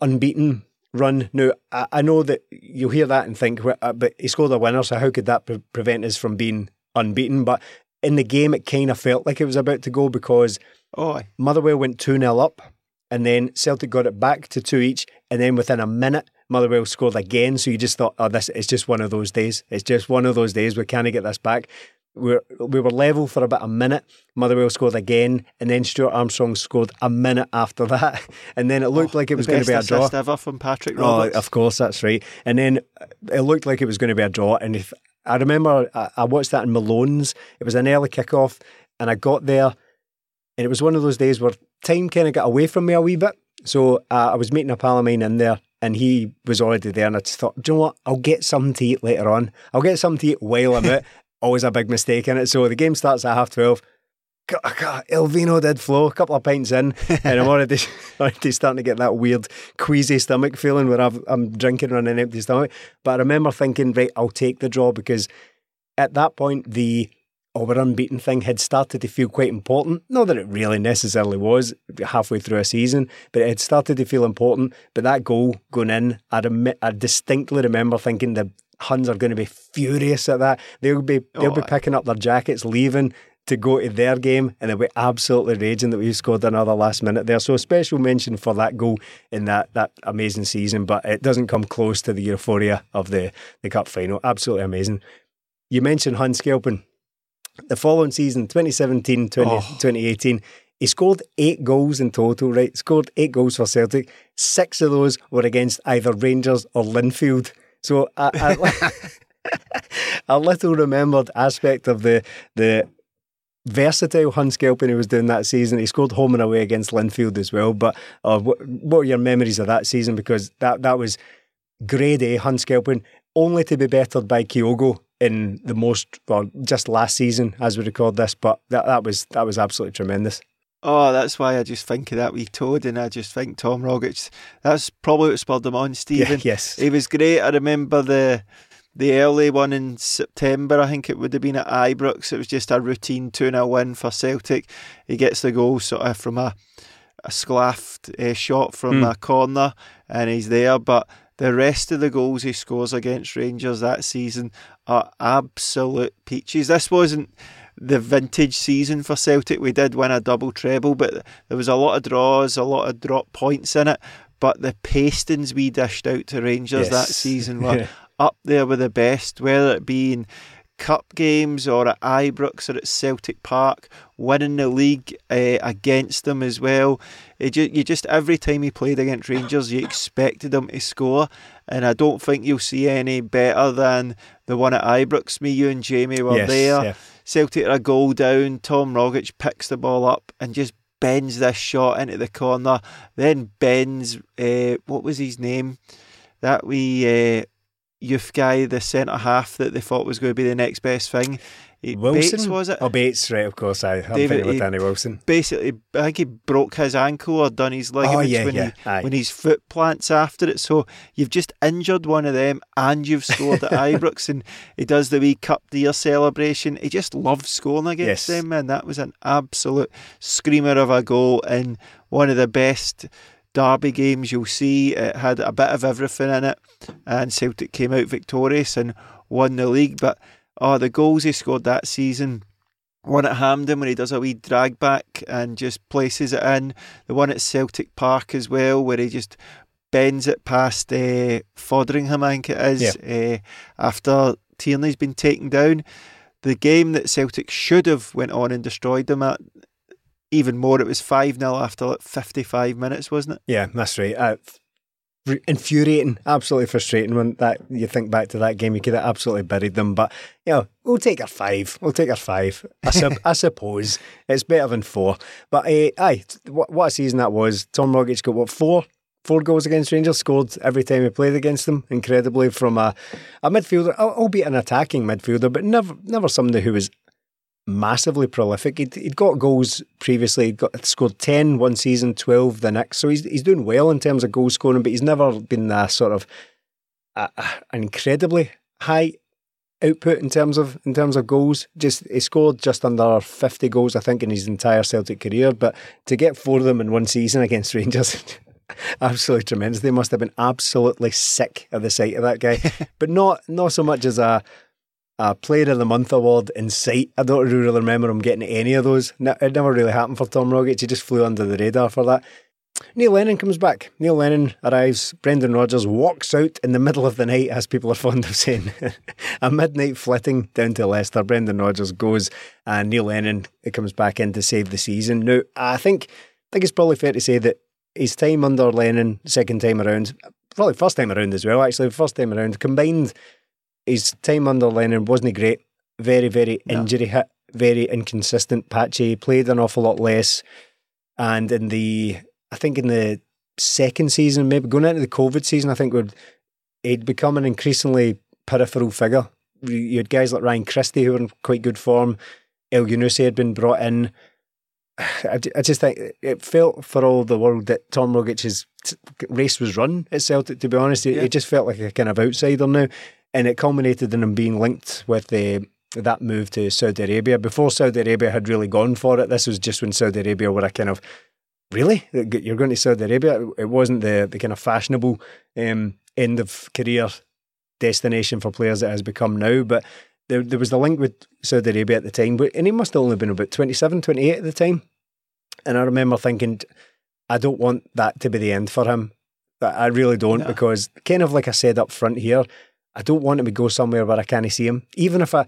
unbeaten run. Now I, I, know that you'll hear that and think, uh, but he scored a winner, so how could that pre- prevent us from being unbeaten? But in the game, it kind of felt like it was about to go because Oh, Motherwell went 2 0 up, and then Celtic got it back to two each, and then within a minute, Motherwell scored again. So you just thought, oh, this is just one of those days. It's just one of those days. We can't get this back. We we were level for about a minute. Motherwell scored again, and then Stuart Armstrong scored a minute after that, and then it looked oh, like it was going to be a draw. ever from Patrick oh, Roberts. Oh, of course, that's right. And then it looked like it was going to be a draw. And if I remember, I, I watched that in Malone's. It was an early kickoff, and I got there and it was one of those days where time kind of got away from me a wee bit. So uh, I was meeting a pal of mine in there and he was already there. And I just thought, do you know what? I'll get something to eat later on. I'll get something to eat while I'm out. Always a big mistake in it. So the game starts at half 12. God, El Vino did flow a couple of pints in, and I'm already, already starting to get that weird queasy stomach feeling where i am drinking on an empty stomach. But I remember thinking, right, I'll take the draw because at that point the we're unbeaten thing had started to feel quite important. Not that it really necessarily was halfway through a season, but it had started to feel important. But that goal going in, I, rem- I distinctly remember thinking the Huns are going to be furious at that. They'll be they'll oh, be picking up their jackets, leaving to go to their game, and they'll be absolutely raging that we scored another last minute there. So a special mention for that goal in that that amazing season, but it doesn't come close to the euphoria of the the cup final. Absolutely amazing. You mentioned Hun scalper. The following season, 2017 20, oh. 2018, he scored eight goals in total, right? Scored eight goals for Celtic. Six of those were against either Rangers or Linfield. So a, a, a little remembered aspect of the the versatile Hun scalper who was doing that season. He scored home and away against Linfield as well. But uh, what, what are your memories of that season? Because that, that was grade A Hun scalper, only to be bettered by Kyogo in the most well just last season as we record this. But that that was that was absolutely tremendous. Oh, that's why I just think of that wee toad, and I just think Tom Rogic. That's probably what spurred him on, Stephen. Yeah, yes, he was great. I remember the the early one in September. I think it would have been at Ibrox. It was just a routine two 0 win for Celtic. He gets the goal sort of from a a sclaffed uh, shot from mm. a corner, and he's there. But the rest of the goals he scores against Rangers that season are absolute peaches. This wasn't the vintage season for Celtic. We did win a double treble, but there was a lot of draws, a lot of drop points in it. But the pastings we dished out to Rangers yes. that season were up there with the best, whether it be in cup games or at Ibrox or at Celtic Park, winning the league uh, against them as well. It you just every time he played against Rangers, you expected him to score, and I don't think you'll see any better than the one at Ibrox. Me, you, and Jamie were yes, there. Yeah. Celtic are a goal down. Tom Rogic picks the ball up and just bends this shot into the corner. Then bends. Uh, what was his name? That we. Uh, youth guy, the centre half that they thought was going to be the next best thing. Eh, Wilson Bates, was it? Oh, Bates, right? Of course, I. I'm David, thinking with eh, Danny Wilson. Basically, I think he broke his ankle or done his ligaments oh, yeah, when yeah. he when his foot plants after it. So you've just injured one of them, and you've scored at Ibrox, and he does the wee cup deer celebration. He just loves scoring against yes. them, and that was an absolute screamer of a goal and one of the best derby games you'll see. It had a bit of everything in it, and Celtic came out victorious and won the league. But oh, the goals he scored that season. One at Hampden when he does a wee drag back and just places it in. The one at Celtic Park as well, where he just bends it past uh, Foderingham, I think it is, yeah. uh, after Tierney's been taken down. The game that Celtic should have went on and destroyed them at even more. It was 5 0 after like 55 minutes, wasn't it? Yeah, that's right. Uh, infuriating, absolutely frustrating when that you think back to that game. You could have absolutely buried them, but you know we'll take our five. We'll take our five. I, su- I suppose it's better than four. But uh, aye, what, what a season that was. Tom Rogic got what four four goals against Rangers, scored every time he played against them, incredibly from a, a midfielder, albeit an attacking midfielder, but never never somebody who was massively prolific. He'd, he'd got goals previously. He'd got scored 10 one season, 12 the next. So he's he's doing well in terms of goal scoring, but he's never been that sort of uh, an incredibly high output in terms of in terms of goals. Just he scored just under 50 goals, I think, in his entire Celtic career. But to get four of them in one season against Rangers. absolutely tremendous. They must have been absolutely sick at the sight of that guy, but not not so much as a a Player of the Month award in sight. I don't really remember him getting any of those. It never really happened for Tom Rogic. He just flew under the radar for that. Neil Lennon comes back. Neil Lennon arrives. Brendan Rodgers walks out in the middle of the night, as people are fond of saying. a midnight flitting down to Leicester. Brendan Rodgers goes, and Neil Lennon comes back in to save the season. Now, I think I think it's probably fair to say that his time under Lennon, second time around, probably first time around as well, actually, first time around, combined his time under Lennon wasn't great. Very, very no. injury hit, very inconsistent, patchy. Played an awful lot less, and in the I think in the second season, maybe going into the COVID season, I think would he'd become an increasingly peripheral figure. You had guys like Ryan Christie who were in quite good form. Elyounoussi had been brought in. I, I just think it felt for all the world that Tom Rogic's race was run at Celtic. To be honest, it, yeah. it just felt like a kind of outsider now and it culminated in him being linked with the that move to Saudi Arabia. Before Saudi Arabia had really gone for it, this was just when Saudi Arabia were a kind of really you're going to Saudi Arabia. It wasn't the the kind of fashionable um, end of career destination for players that has become now, but. There, there was the link with Saudi Arabia at the time, but and he must have only been about 27, 28 at the time. And I remember thinking, I don't want that to be the end for him. I really don't, yeah. because kind of like I said up front here, I don't want him to go somewhere where I can't see him. Even if I,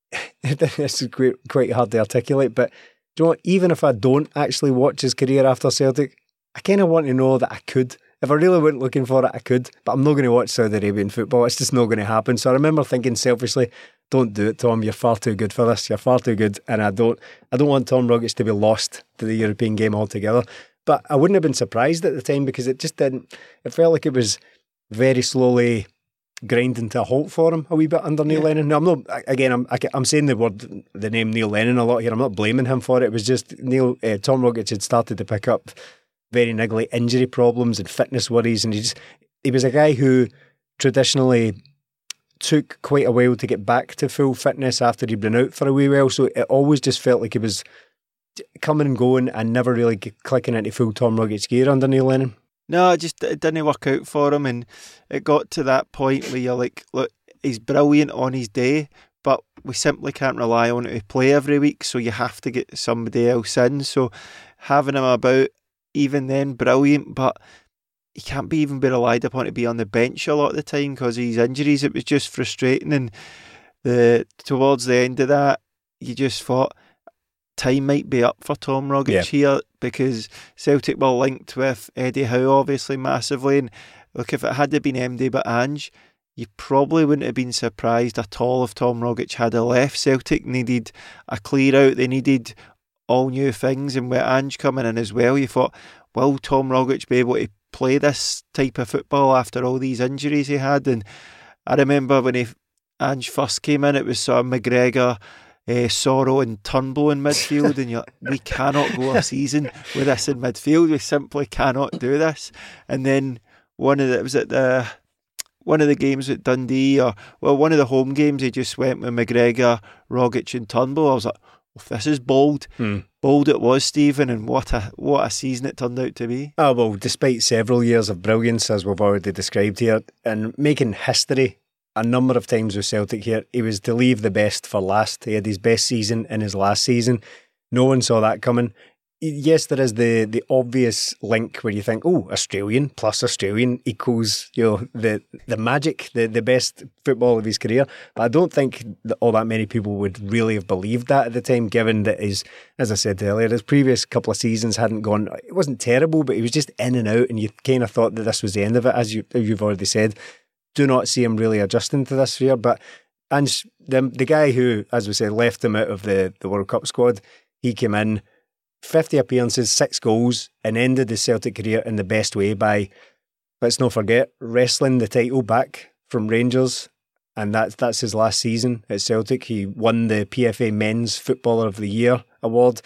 this is quite, quite hard to articulate, but you know? Even if I don't actually watch his career after Celtic, I kind of want to know that I could. If I really weren't looking for it, I could, but I'm not going to watch Saudi Arabian football. It's just not going to happen. So I remember thinking selfishly, don't do it, Tom. You're far too good for this. You're far too good, and I don't, I don't want Tom Rogic to be lost to the European game altogether. But I wouldn't have been surprised at the time because it just didn't. It felt like it was very slowly grinding to a halt for him a wee bit under Neil yeah. Lennon. Now, I'm not again. I'm I'm saying the word, the name Neil Lennon a lot here. I'm not blaming him for it. It was just Neil uh, Tom Rogic had started to pick up very niggly injury problems and fitness worries, and he just he was a guy who traditionally took quite a while to get back to full fitness after he'd been out for a wee while. So it always just felt like he was coming and going and never really clicking into full Tom Rogic gear under Neil Lennon. No, it just it didn't work out for him, and it got to that point where you're like, look, he's brilliant on his day, but we simply can't rely on it to play every week. So you have to get somebody else in. So having him about, even then, brilliant, but he can't be even be relied upon to be on the bench a lot of the time because of his injuries. It was just frustrating, and the towards the end of that, you just thought time might be up for Tom Rogic yeah. here because Celtic were linked with Eddie Howe obviously massively. And look, if it had been MD but Ange, you probably wouldn't have been surprised at all if Tom Rogic had a left. Celtic needed a clear out, they needed all new things. And with Ange coming in as well, you thought, will Tom Rogic be able to play this type of football after all these injuries he had? And I remember when he Ange first came in, it was sort of McGregor uh, Soro and Turnbull in midfield, and you're we cannot go a season with this in midfield. We simply cannot do this. And then one of the was it the one of the games at Dundee, or well, one of the home games, he just went with McGregor, Rogic, and Turnbull. I was like, well, this is bold. Hmm. Bold it was, Stephen, and what a what a season it turned out to be. Oh well, despite several years of brilliance, as we've already described here, and making history a number of times with Celtic here. He was to leave the best for last. He had his best season in his last season. No one saw that coming. Yes, there is the the obvious link where you think, oh, Australian plus Australian equals you know the the magic, the the best football of his career. But I don't think that all that many people would really have believed that at the time, given that his, as I said earlier, his previous couple of seasons hadn't gone. It wasn't terrible, but he was just in and out, and you kind of thought that this was the end of it, as you you've already said do not see him really adjusting to this year. But and the the guy who, as we said, left him out of the, the World Cup squad, he came in, 50 appearances, six goals, and ended his Celtic career in the best way by, let's not forget, wrestling the title back from Rangers. And that's that's his last season at Celtic. He won the PFA Men's Footballer of the Year award.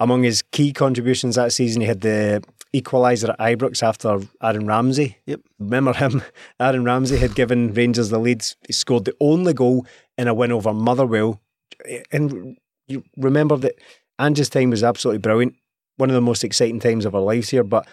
Among his key contributions that season, he had the equaliser at Ibrox after Aaron Ramsey. Yep. Remember him? Aaron Ramsey had given Rangers the lead. He scored the only goal in a win over Motherwell. And you remember that Ange's time was absolutely brilliant. One of the most exciting times of our lives here. But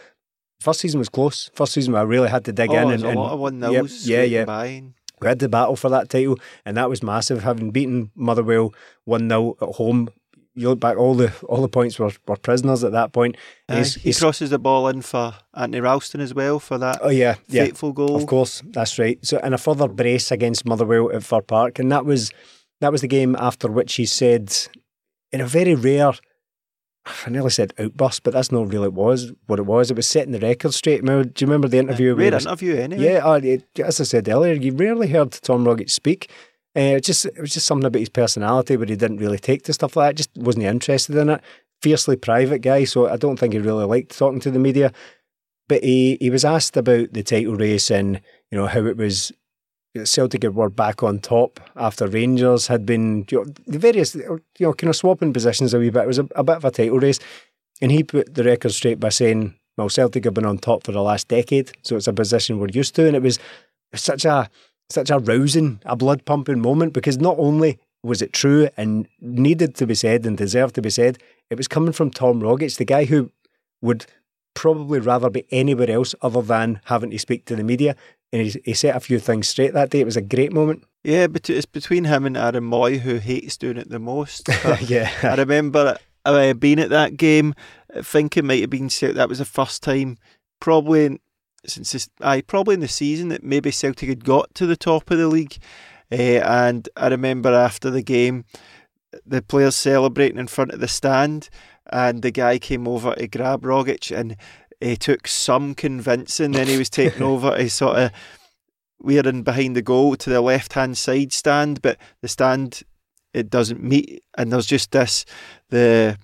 first season was close. First season I really had to dig oh, in. And, a lot of one yep, Yeah, yeah. We had the battle for that title, and that was massive. Having beaten Motherwell 1 0 at home you look back, all the all the points were, were prisoners at that point. Uh, he's, he he's, crosses the ball in for Anthony Ralston as well for that. Oh yeah, fateful yeah, goal. Of course, that's right. So and a further brace against Motherwell at Fir Park, and that was that was the game after which he said, in a very rare. I nearly said outburst, but that's not really it was what it was. It was setting the record straight. do you remember the interview? Yeah, rare interview anyway. Yeah, uh, as I said earlier, you rarely heard Tom Rogic speak. Uh, it just it was just something about his personality where he didn't really take to stuff like that. Just wasn't interested in it. Fiercely private guy, so I don't think he really liked talking to the media. But he he was asked about the title race and you know how it was. Celtic were back on top after Rangers had been you know, the various you know kind of swapping positions a wee bit. It was a, a bit of a title race, and he put the record straight by saying, "Well, Celtic have been on top for the last decade, so it's a position we're used to." And it was such a such a rousing, a blood pumping moment because not only was it true and needed to be said and deserved to be said? It was coming from Tom Rogic, the guy who would probably rather be anywhere else other than having to speak to the media. And he, he set a few things straight that day. It was a great moment. Yeah, but it's between him and Aaron Mooy who hates doing it the most. yeah. I remember uh, being at that game, thinking might have been that was the first time, probably since this, I probably in the season that maybe Celtic had got to the top of the league. Uh, and I remember after the game, the players celebrating in front of the stand, and the guy came over to grab Rogic, and he took some convincing. Then he was taken over. He sort of we are in behind the goal to the left hand side stand, but the stand it doesn't meet, and there's just this the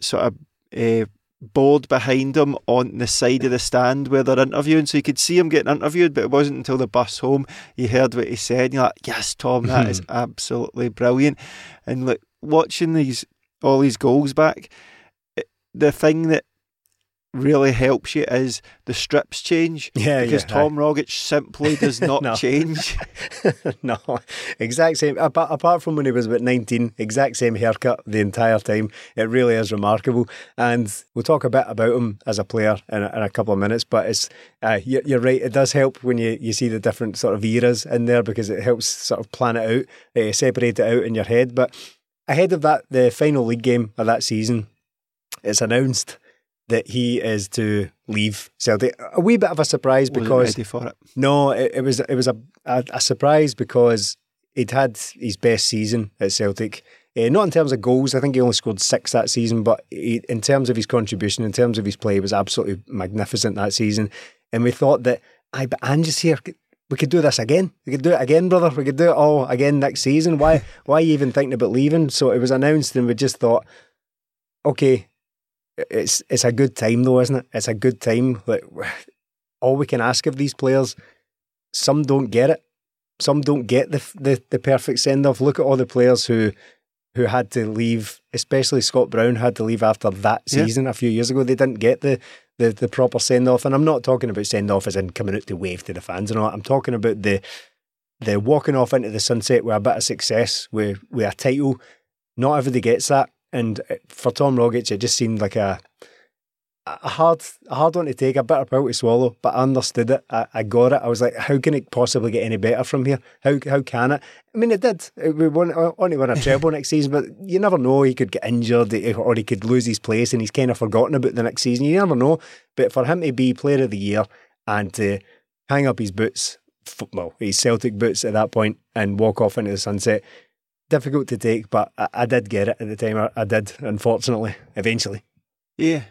sort of uh, board behind him on the side of the stand where they're interviewing, so you could see him getting interviewed, but it wasn't until the bus home you heard what he said. And you're like, "Yes, Tom, that is mm-hmm. absolutely brilliant." And look, watching these all these goals back, eh, the thing that really helps you is the strips change. Yeah, because yeah, Tom Rogic simply does not No. change. no, exact same. Apart, apart from when he was about 19, exact same haircut the entire time. It really is remarkable. And we'll talk a bit about him as a player in a, in a couple of minutes. But it's uh, you're, you're right. It does help when you, you see the different sort of eras in there because it helps sort of plan it out, uh, separate it out in your head. But ahead of that, the final league game of that season, it's announced that he is to leave Celtic. A wee bit of a surprise Wasn't because ready for it. no, it, it was it was a, a a surprise because he'd had his best season at Celtic. Uh, not in terms of goals, I think he only scored six that season, but he, in terms of his contribution, in terms of his play, was absolutely magnificent that season. And we thought that, aye, but Ange's here. We could do this again. We could do it again, brother. We could do it all again next season. Why? why are you even thinking about leaving? So it was announced, and we just thought, okay, it's it's a good time though, isn't it? It's a good time. Like all we can ask of these players, some don't get it. Some don't get the the, the perfect send off. Look at all the players who who had to leave, especially Scott Brown had to leave after that Yeah. season a few years ago. They didn't get the the, the proper send off. And I'm not talking about send off as in coming out to wave to the fans and all. I'm talking about the the walking off into the sunset with a bit of success, with with a title. Not everybody gets that. And uh, for Tom Rogic, it just seemed like a a hard a hard one to take, a bitter pill to swallow. But I understood it. I, I got it. I was like, how can it possibly get any better from here? How how can it? I mean, it did. We won, only won a treble next season, but you never know. He could get injured, or he could lose his place, and he's kind of forgotten about the next season. You never know. But for him to be Player of the Year and to hang up his boots, well, his Celtic boots at that point, and walk off into the sunset. Difficult to take, but I, I did get it at the time. I, I did, unfortunately, eventually. Yeah.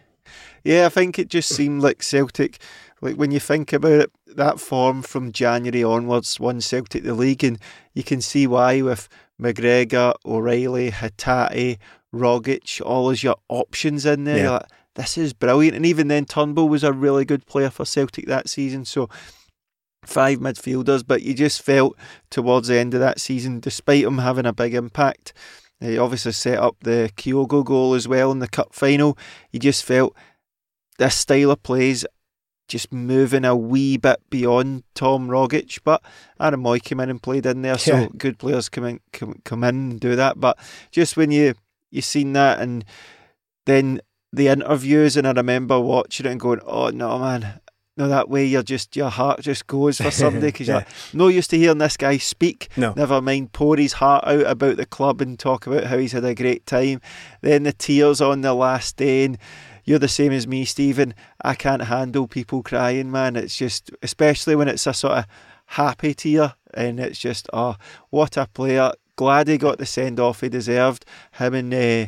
Yeah, I think it just seemed like Celtic, like when you think about it, that form from January onwards won Celtic the league, and you can see why with McGregor, O'Riley, Hatate, Rogic, all as your options in there. Yeah. Like, this is brilliant. And even then, Turnbull was a really good player for Celtic that season. So, five midfielders, but you just felt towards the end of that season, despite him having a big impact, he obviously set up the Kyogo goal as well in the cup final. You just felt this style of plays just moving a wee bit beyond Tom Rogic. But Aaron Mooy came in and played in there, so Yeah. good players come in, come, come in and do that. But just when you you seen that, and then the interviews, and I remember watching it and going, "Oh no, man." No, that way you're just your heart just goes for somebody because Yeah. you're no used to hearing this guy speak. No. Never mind pour his heart out about the club and talk about how he's had a great time. Then the tears on the last day, and you're the same as me, Stephen. I can't handle people crying, man. It's just, especially when it's a sort of happy tear, and it's just, oh, what a player. Glad he got the send off he deserved. Him and uh,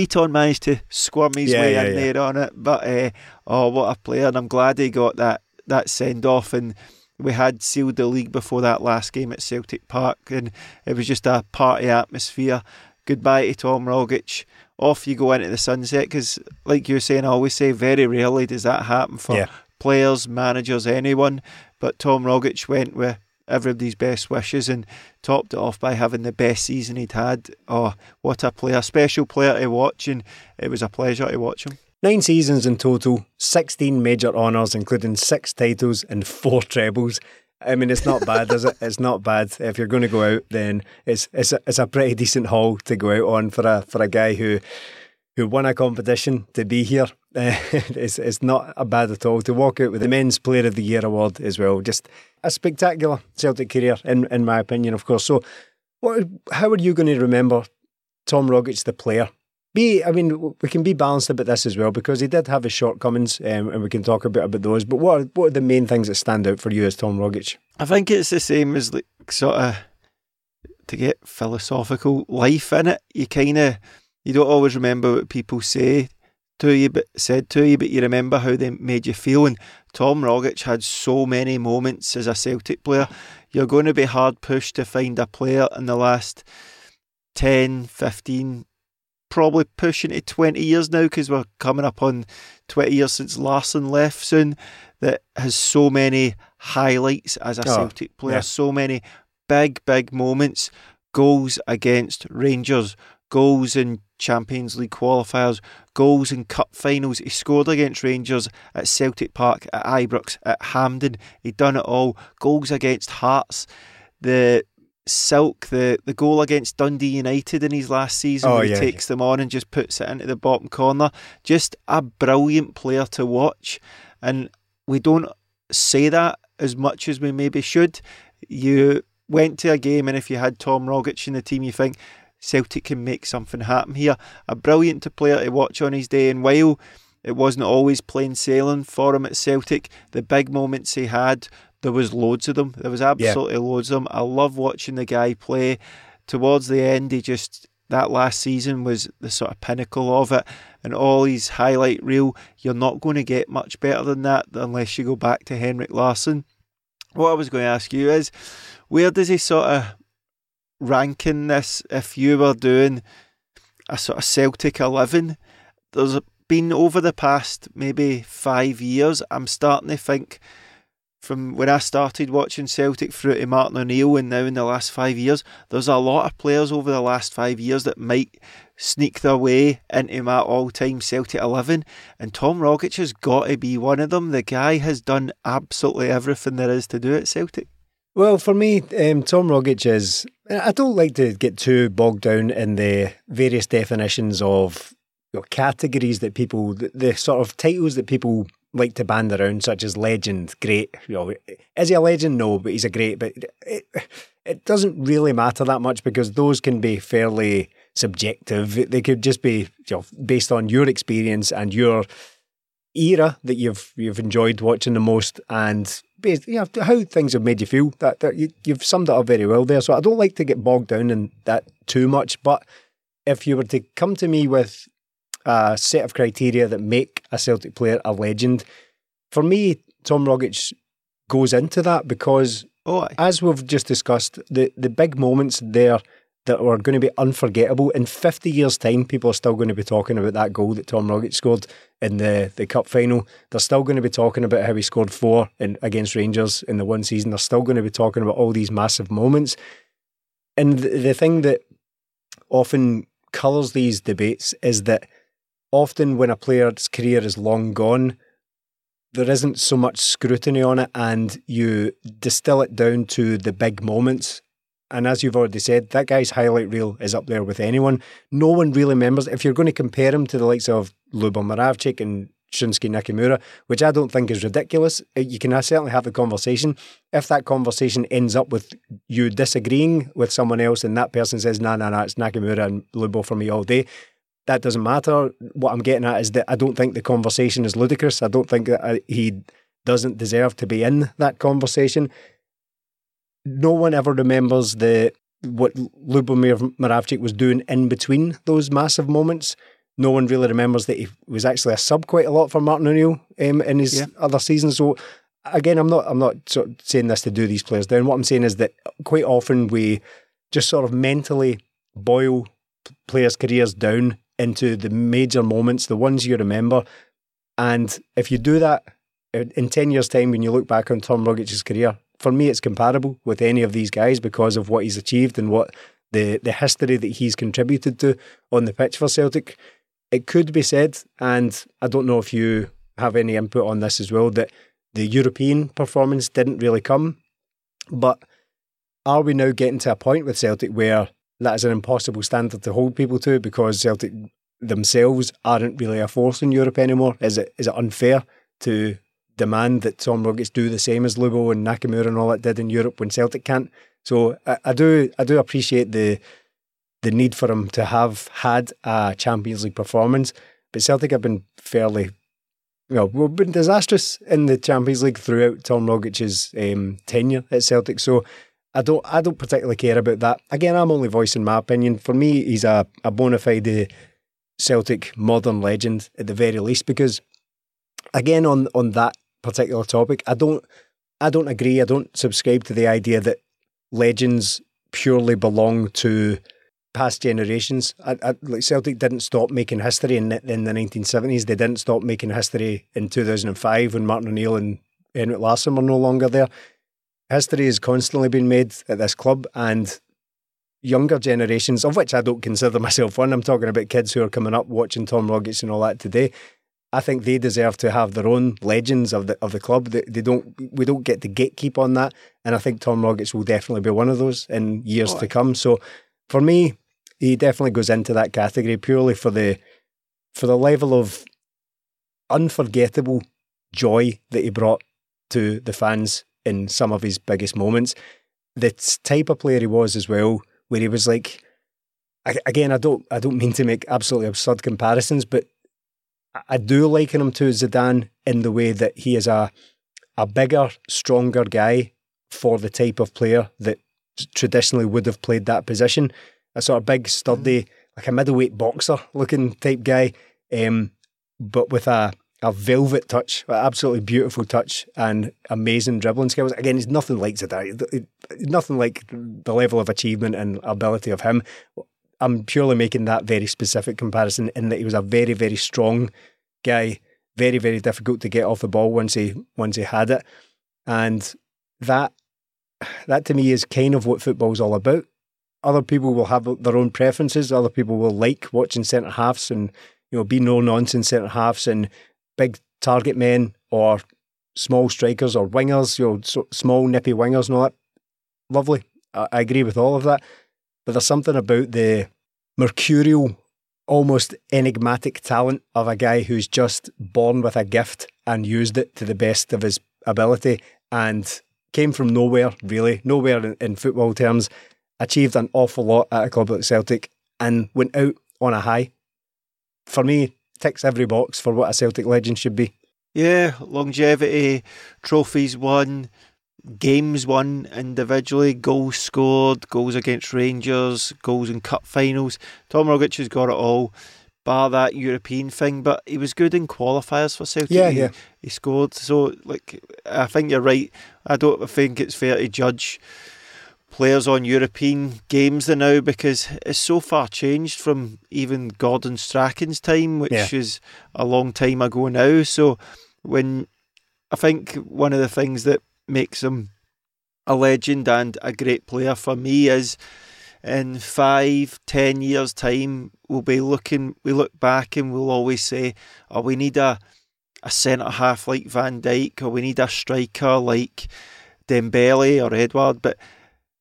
Beaton managed to squirm his Yeah, way yeah, in yeah. there on it, but uh, oh, what a player! And I'm glad he got that that send off and we had sealed the league before that last game at Celtic Park, and it was just a party atmosphere. Goodbye to Tom Rogic. Off you go into the sunset because, like you were saying, I always say, very rarely does that happen for players, managers, anyone. But Tom Rogic went with everybody's best wishes and topped it off by having the best season he'd had. Oh, what a player! Special player to watch, and it was a pleasure to watch him. Nine seasons in total, 16 major honours, including six titles and four trebles. I mean, it's not bad, is it? It's not bad. If you're going to go out, then it's it's a, it's a pretty decent haul to go out on for a for a guy who who won a competition to be here. Uh, it's it's not a bad at all to walk out with the Men's Player of the Year award as well. Just a spectacular Celtic career, in in my opinion, of course. So, what? How are you going to remember Tom Rogic, the player? Be, I mean, we can be balanced about this as well because he did have his shortcomings, um, and we can talk a bit about those. But what are, what are the main things that stand out for you as Tom Rogic? I think it's the same as like sort of to get philosophical life in it. You kind of you don't always remember what people say to you, but said to you, but you remember how they made you feel. And Tom Rogic had so many moments as a Celtic player. You're going to be hard pushed to find a player in the last 10, 15, probably pushing to 20 years now because we're coming up on 20 years since Larsson left soon that has so many highlights as a oh, Celtic player, yeah. so many big, big moments, goals against Rangers, goals in Champions League qualifiers, goals in cup finals. He scored against Rangers at Celtic Park, at Ibrox, at Hampden. He'd done it all. Goals against Hearts. The Silk, the, the goal against Dundee United in his last season, oh, where he yeah, takes yeah. them on and just puts it into the bottom corner. Just a brilliant player to watch. And we don't say that as much as we maybe should. You went to a game, and if you had Tom Rogic in the team, you think Celtic can make something happen here. A brilliant player to watch on his day, and while it wasn't always plain sailing for him at Celtic, the big moments he had, there was loads of them. There was absolutely yeah. loads of them. I love watching the guy play. Towards the end, he just that last season was the sort of pinnacle of it, and all his highlight reel. You're not going to get much better than that unless you go back to Henrik Larsson. What I was going to ask you is, where does he sort of ranking this if you were doing a sort of Celtic 11. There's been over the past maybe five years, I'm starting to think from when I started watching Celtic through to Martin O'Neill and now in the last five years, there's a lot of players over the last five years that might sneak their way into my all time Celtic 11. And Tom Rogic has got to be one of them. The guy has done absolutely everything there is to do at Celtic. Well, for me, um, Tom Rogic is. Uh, I don't like to get too bogged down in the various definitions of know, categories that people, the, the, sort of titles that people like to band around, such as legend, great. You know, is he a legend? No, but he's a great. But it, it doesn't really matter that much because those can be fairly subjective. They could just be you know, based on your experience and your era that you've you've enjoyed watching the most and you know, how things have made you feel. That, that you, you've summed it up very well there. So I don't like to get bogged down in that too much. But if you were to come to me with a set of criteria that make a Celtic player a legend, for me, Tom Rogic goes into that because, oh, as we've just discussed, the, the big moments there that are going to be unforgettable. In 50 years' time, people are still going to be talking about that goal that Tom Rogic scored in the, the cup final. They're still going to be talking about how he scored four in, against Rangers in the one season. They're still going to be talking about all these massive moments. And the, the thing that often colours these debates is that often when a player's career is long gone, there isn't so much scrutiny on it, and you distill it down to the big moments and as you've already said, that guy's highlight reel is up there with anyone. No one really remembers. If you're going to compare him to the likes of Lubomir Moravcik and Shinsuke Nakamura, which I don't think is ridiculous, uh, you can certainly have the conversation. If that conversation ends up with you disagreeing with someone else and that person says, nah, nah, nah, it's Nakamura and Lubo for me all day, that doesn't matter. What I'm getting at is that I don't think the conversation is ludicrous. I don't think that uh, he doesn't deserve to be in that conversation no one ever remembers the what Lubomir Moravcik was doing in between those massive moments. No one really remembers that he was actually a sub quite a lot for Martin O'Neill um, in his yeah. other seasons. So again, I'm not I'm not sort of saying this to do these players down. What I'm saying is that quite often we just sort of mentally boil players' careers down into the major moments, the ones you remember. And if you do that in 10 years' time, when you look back on Tom Rogic's career, for me, it's comparable with any of these guys because of what he's achieved and what the, the history that he's contributed to on the pitch for Celtic. It could be said, and I don't know if you have any input on this as well, that the European performance didn't really come But are we now getting to a point with Celtic where that is an impossible standard to hold people to because Celtic themselves aren't really a force in Europe anymore? Is it is it unfair to demand that Tom Rogic do the same as Lubo and Nakamura and all that did in Europe when Celtic can't? So I, I do I do appreciate the the need for him to have had a Champions League performance, but Celtic have been fairly know, we've been disastrous in the Champions League throughout Tom Rogic's um, tenure at Celtic. So I don't I don't particularly care about that. Again, I'm only voicing my opinion. For me, he's a, a bona fide Celtic modern legend at the very least, because again on on that particular topic, I don't I don't agree. I don't subscribe to the idea that legends purely belong to past generations. I, I, like Celtic didn't stop making history in, in the 1970s. They didn't stop making history in 2005 when Martin O'Neill and Henrik Larsson were no longer there history has constantly been made at this club, and younger generations, of which I don't consider myself one, I'm talking about kids who are coming up watching Tom Rogic and all that today. I think they deserve to have their own legends of the of the club. They, they don't we don't get to gatekeep on that, and I think Tom Rogic will definitely be one of those in years oh, to come. So, for me, he definitely goes into that category purely for the for the level of unforgettable joy that he brought to the fans in some of his biggest moments. The type of player he was as well, where he was like, again, I don't, I don't mean to make absolutely absurd comparisons, but I do liken him to Zidane in the way that he is a a bigger, stronger guy for the type of player that traditionally would have played that position. A sort of big, sturdy, like a middleweight boxer looking type guy, um, but with a a velvet touch, absolutely beautiful touch, and amazing dribbling skills. Again, he's nothing like Zidane, nothing like the level of achievement and ability of him. I'm purely making that very specific comparison in that he was a very, very strong guy, very, very difficult to get off the ball once he once he had it, and that that to me is kind of what football's all about. Other people will have their own preferences. Other people will like watching centre halves and you know be no nonsense centre halves and big target men or small strikers or wingers, you know, so small nippy wingers and all that. Lovely. I, I agree with all of that. But there's something about the mercurial, almost enigmatic talent of a guy who's just born with a gift and used it to the best of his ability and came from nowhere, really, nowhere in, in football terms, achieved an awful lot at a club like Celtic and went out on a high. For me, ticks every box for what a Celtic legend should be. Yeah, longevity, trophies won, games won individually, goals scored, goals against Rangers, goals in cup finals. Tom Rogic has got it all, bar that European thing, but he was good in qualifiers for Celtic. Yeah, yeah. He, he scored. So, like, I think you're right. I don't think it's fair to judge players on European games than now because it's so far changed from even Gordon Strachan's time, which yeah. is a long time ago now. So when I think one of the things that makes him a legend and a great player for me is in five, ten years' time, we'll be looking, we look back and we'll always say, oh, we need a, a centre half like Van Dijk, or we need a striker like Dembele or Edouard. But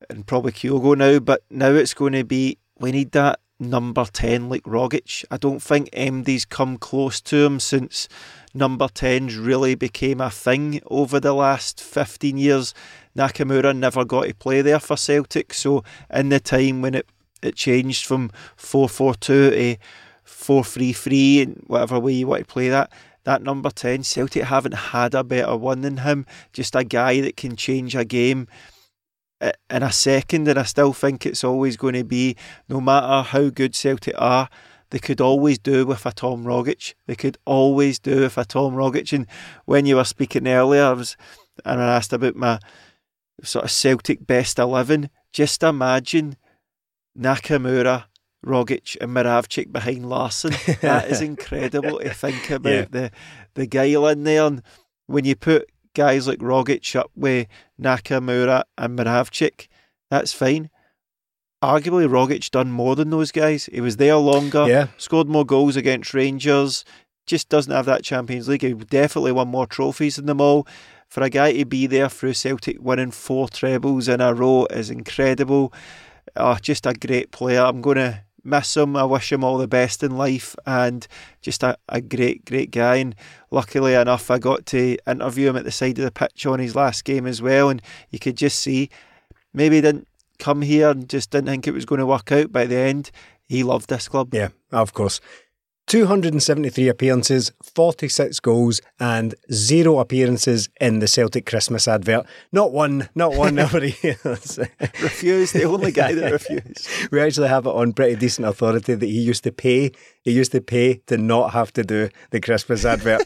and probably Kyogo now, but now it's going to be we need that number 10 like Rogic. I don't think MD's come close to him since number 10s really became a thing over the last 15 years. Nakamura never got to play there for Celtic, so in the time when it, it changed from 4 4 2 to 4 3 3, and whatever way you want to play that, that number 10, Celtic haven't had a better one than him. Just a guy that can change a game in a second, and I still think it's always going to be, no matter how good Celtic are, they could always do with a Tom Rogic. They could always do with a Tom Rogic. And when you were speaking earlier, I was, and I asked about my sort of Celtic best 11, just imagine Nakamura, Rogic and Moravcik behind Larsson. That is incredible to think about yeah. the the guile in there. And when you put guys like Rogic up with Nakamura and Moravcik, that's fine. Arguably, Rogic done more than those guys. He was there longer, yeah. scored more goals against Rangers, just doesn't have that Champions League. He definitely won more trophies than them all. for a guy to be there through Celtic winning four trebles in a row is incredible. Oh, just a great player. I'm going to miss him. I wish him all the best in life and just a, a great, great guy. And luckily enough, I got to interview him at the side of the pitch on his last game as well. And you could just see maybe he didn't come here and just didn't think it was going to work out. By the end, he loved this club. Yeah, of course. 273 appearances, 46 goals, and zero appearances in the Celtic Christmas advert. Not one, not one every year. refused, the only guy that refused. We actually have it on pretty decent authority that he used to pay. He used to pay to not have to do the Christmas advert.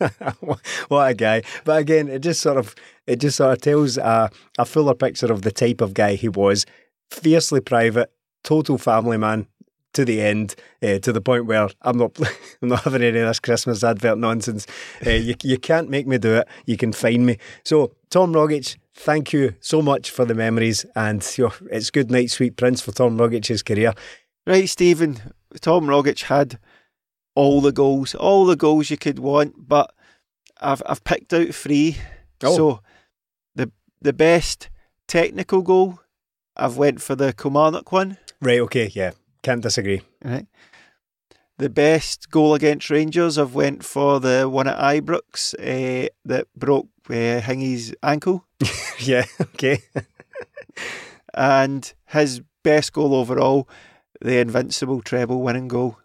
what a guy! But again, it just sort of it just sort of tells a, a fuller picture of the type of guy he was. Fiercely private, total family man, to the end, uh, to the point where I'm not, I'm not having any of this Christmas advert nonsense. Uh, you, you can't make me do it. You can find me. So, Tom Rogic, thank you so much for the memories, and you know, it's good night, sweet prince for Tom Rogic's career. Right, Stephen. Tom Rogic had all the goals, all the goals you could want, but I've I've picked out three. Oh. So, the the best technical goal, I've went for the Kilmarnock one. Right. Okay. Yeah. Can't disagree. Right. The best goal against Rangers, I've went for the one at Ibrox uh, that broke uh, Hingy's ankle. yeah, okay. and his best goal overall, the invincible treble winning goal.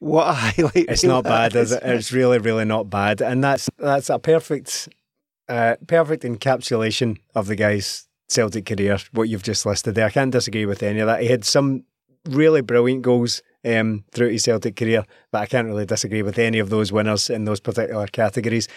What a highlight! It's not bad, is it? It's really, really not bad, and that's that's a perfect, uh, perfect encapsulation of the guy's Celtic career. What you've just listed there, I can't disagree with any of that. He had some really brilliant goals um, throughout his Celtic career, but I can't really disagree with any of those winners in those particular categories.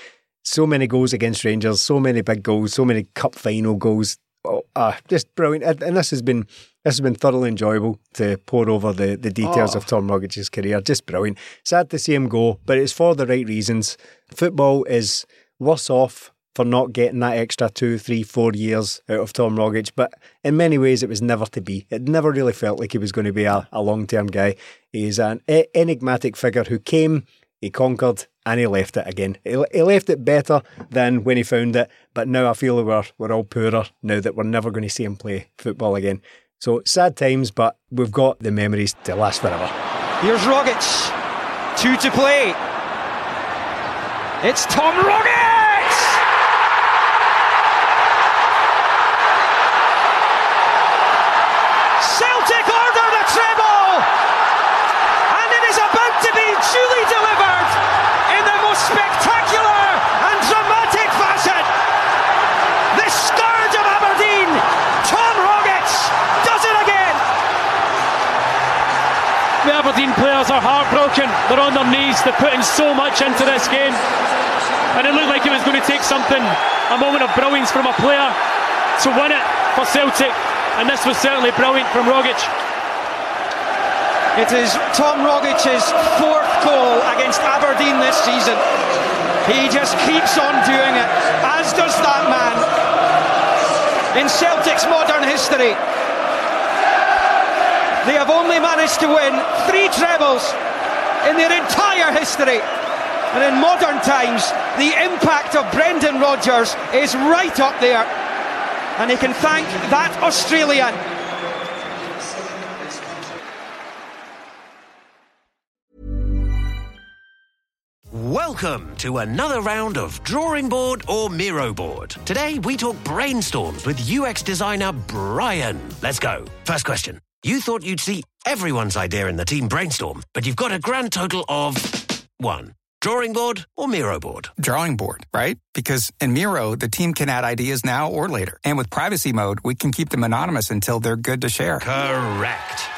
So many goals against Rangers, so many big goals, so many cup final goals. Oh, ah, just brilliant. And this has been this has been thoroughly enjoyable to pour over the, the details oh. of Tom Rogic's career. Just brilliant. Sad to see him go, but it's for the right reasons. Football is worse off for not getting that extra two, three, four years out of Tom Rogic. But in many ways, it was never to be. It never really felt like he was going to be a, a long term guy. He's an enigmatic figure who came, he conquered, and he left it again. He, he left it better than when he found it. But now I feel we're, we're all poorer now that we're never going to see him play football again. So sad times, but we've got the memories to last forever. Here's Rogic. Two to play. It's Tom Rogic! Are heartbroken. They're on their knees. They're putting so much into this game. And it looked like it was going to take something, a moment of brilliance from a player to win it for Celtic. And this was certainly brilliant from Rogic. It is Tom Rogic's fourth goal against Aberdeen this season. He just keeps on doing it, as does that man. In Celtic's modern history, they have only managed to win three trebles in their entire history. And in modern times, the impact of Brendan Rodgers is right up there. And he can thank that Australian. Welcome to another round of Drawing Board or Miro Board. Today we talk brainstorms with UX designer Brian. Let's go. First question. You thought you'd see everyone's idea in the team brainstorm, but you've got a grand total of one. Drawing board or Miro board? Drawing board, right? Because in Miro, the team can add ideas now or later. And with privacy mode, we can keep them anonymous until they're good to share. Correct.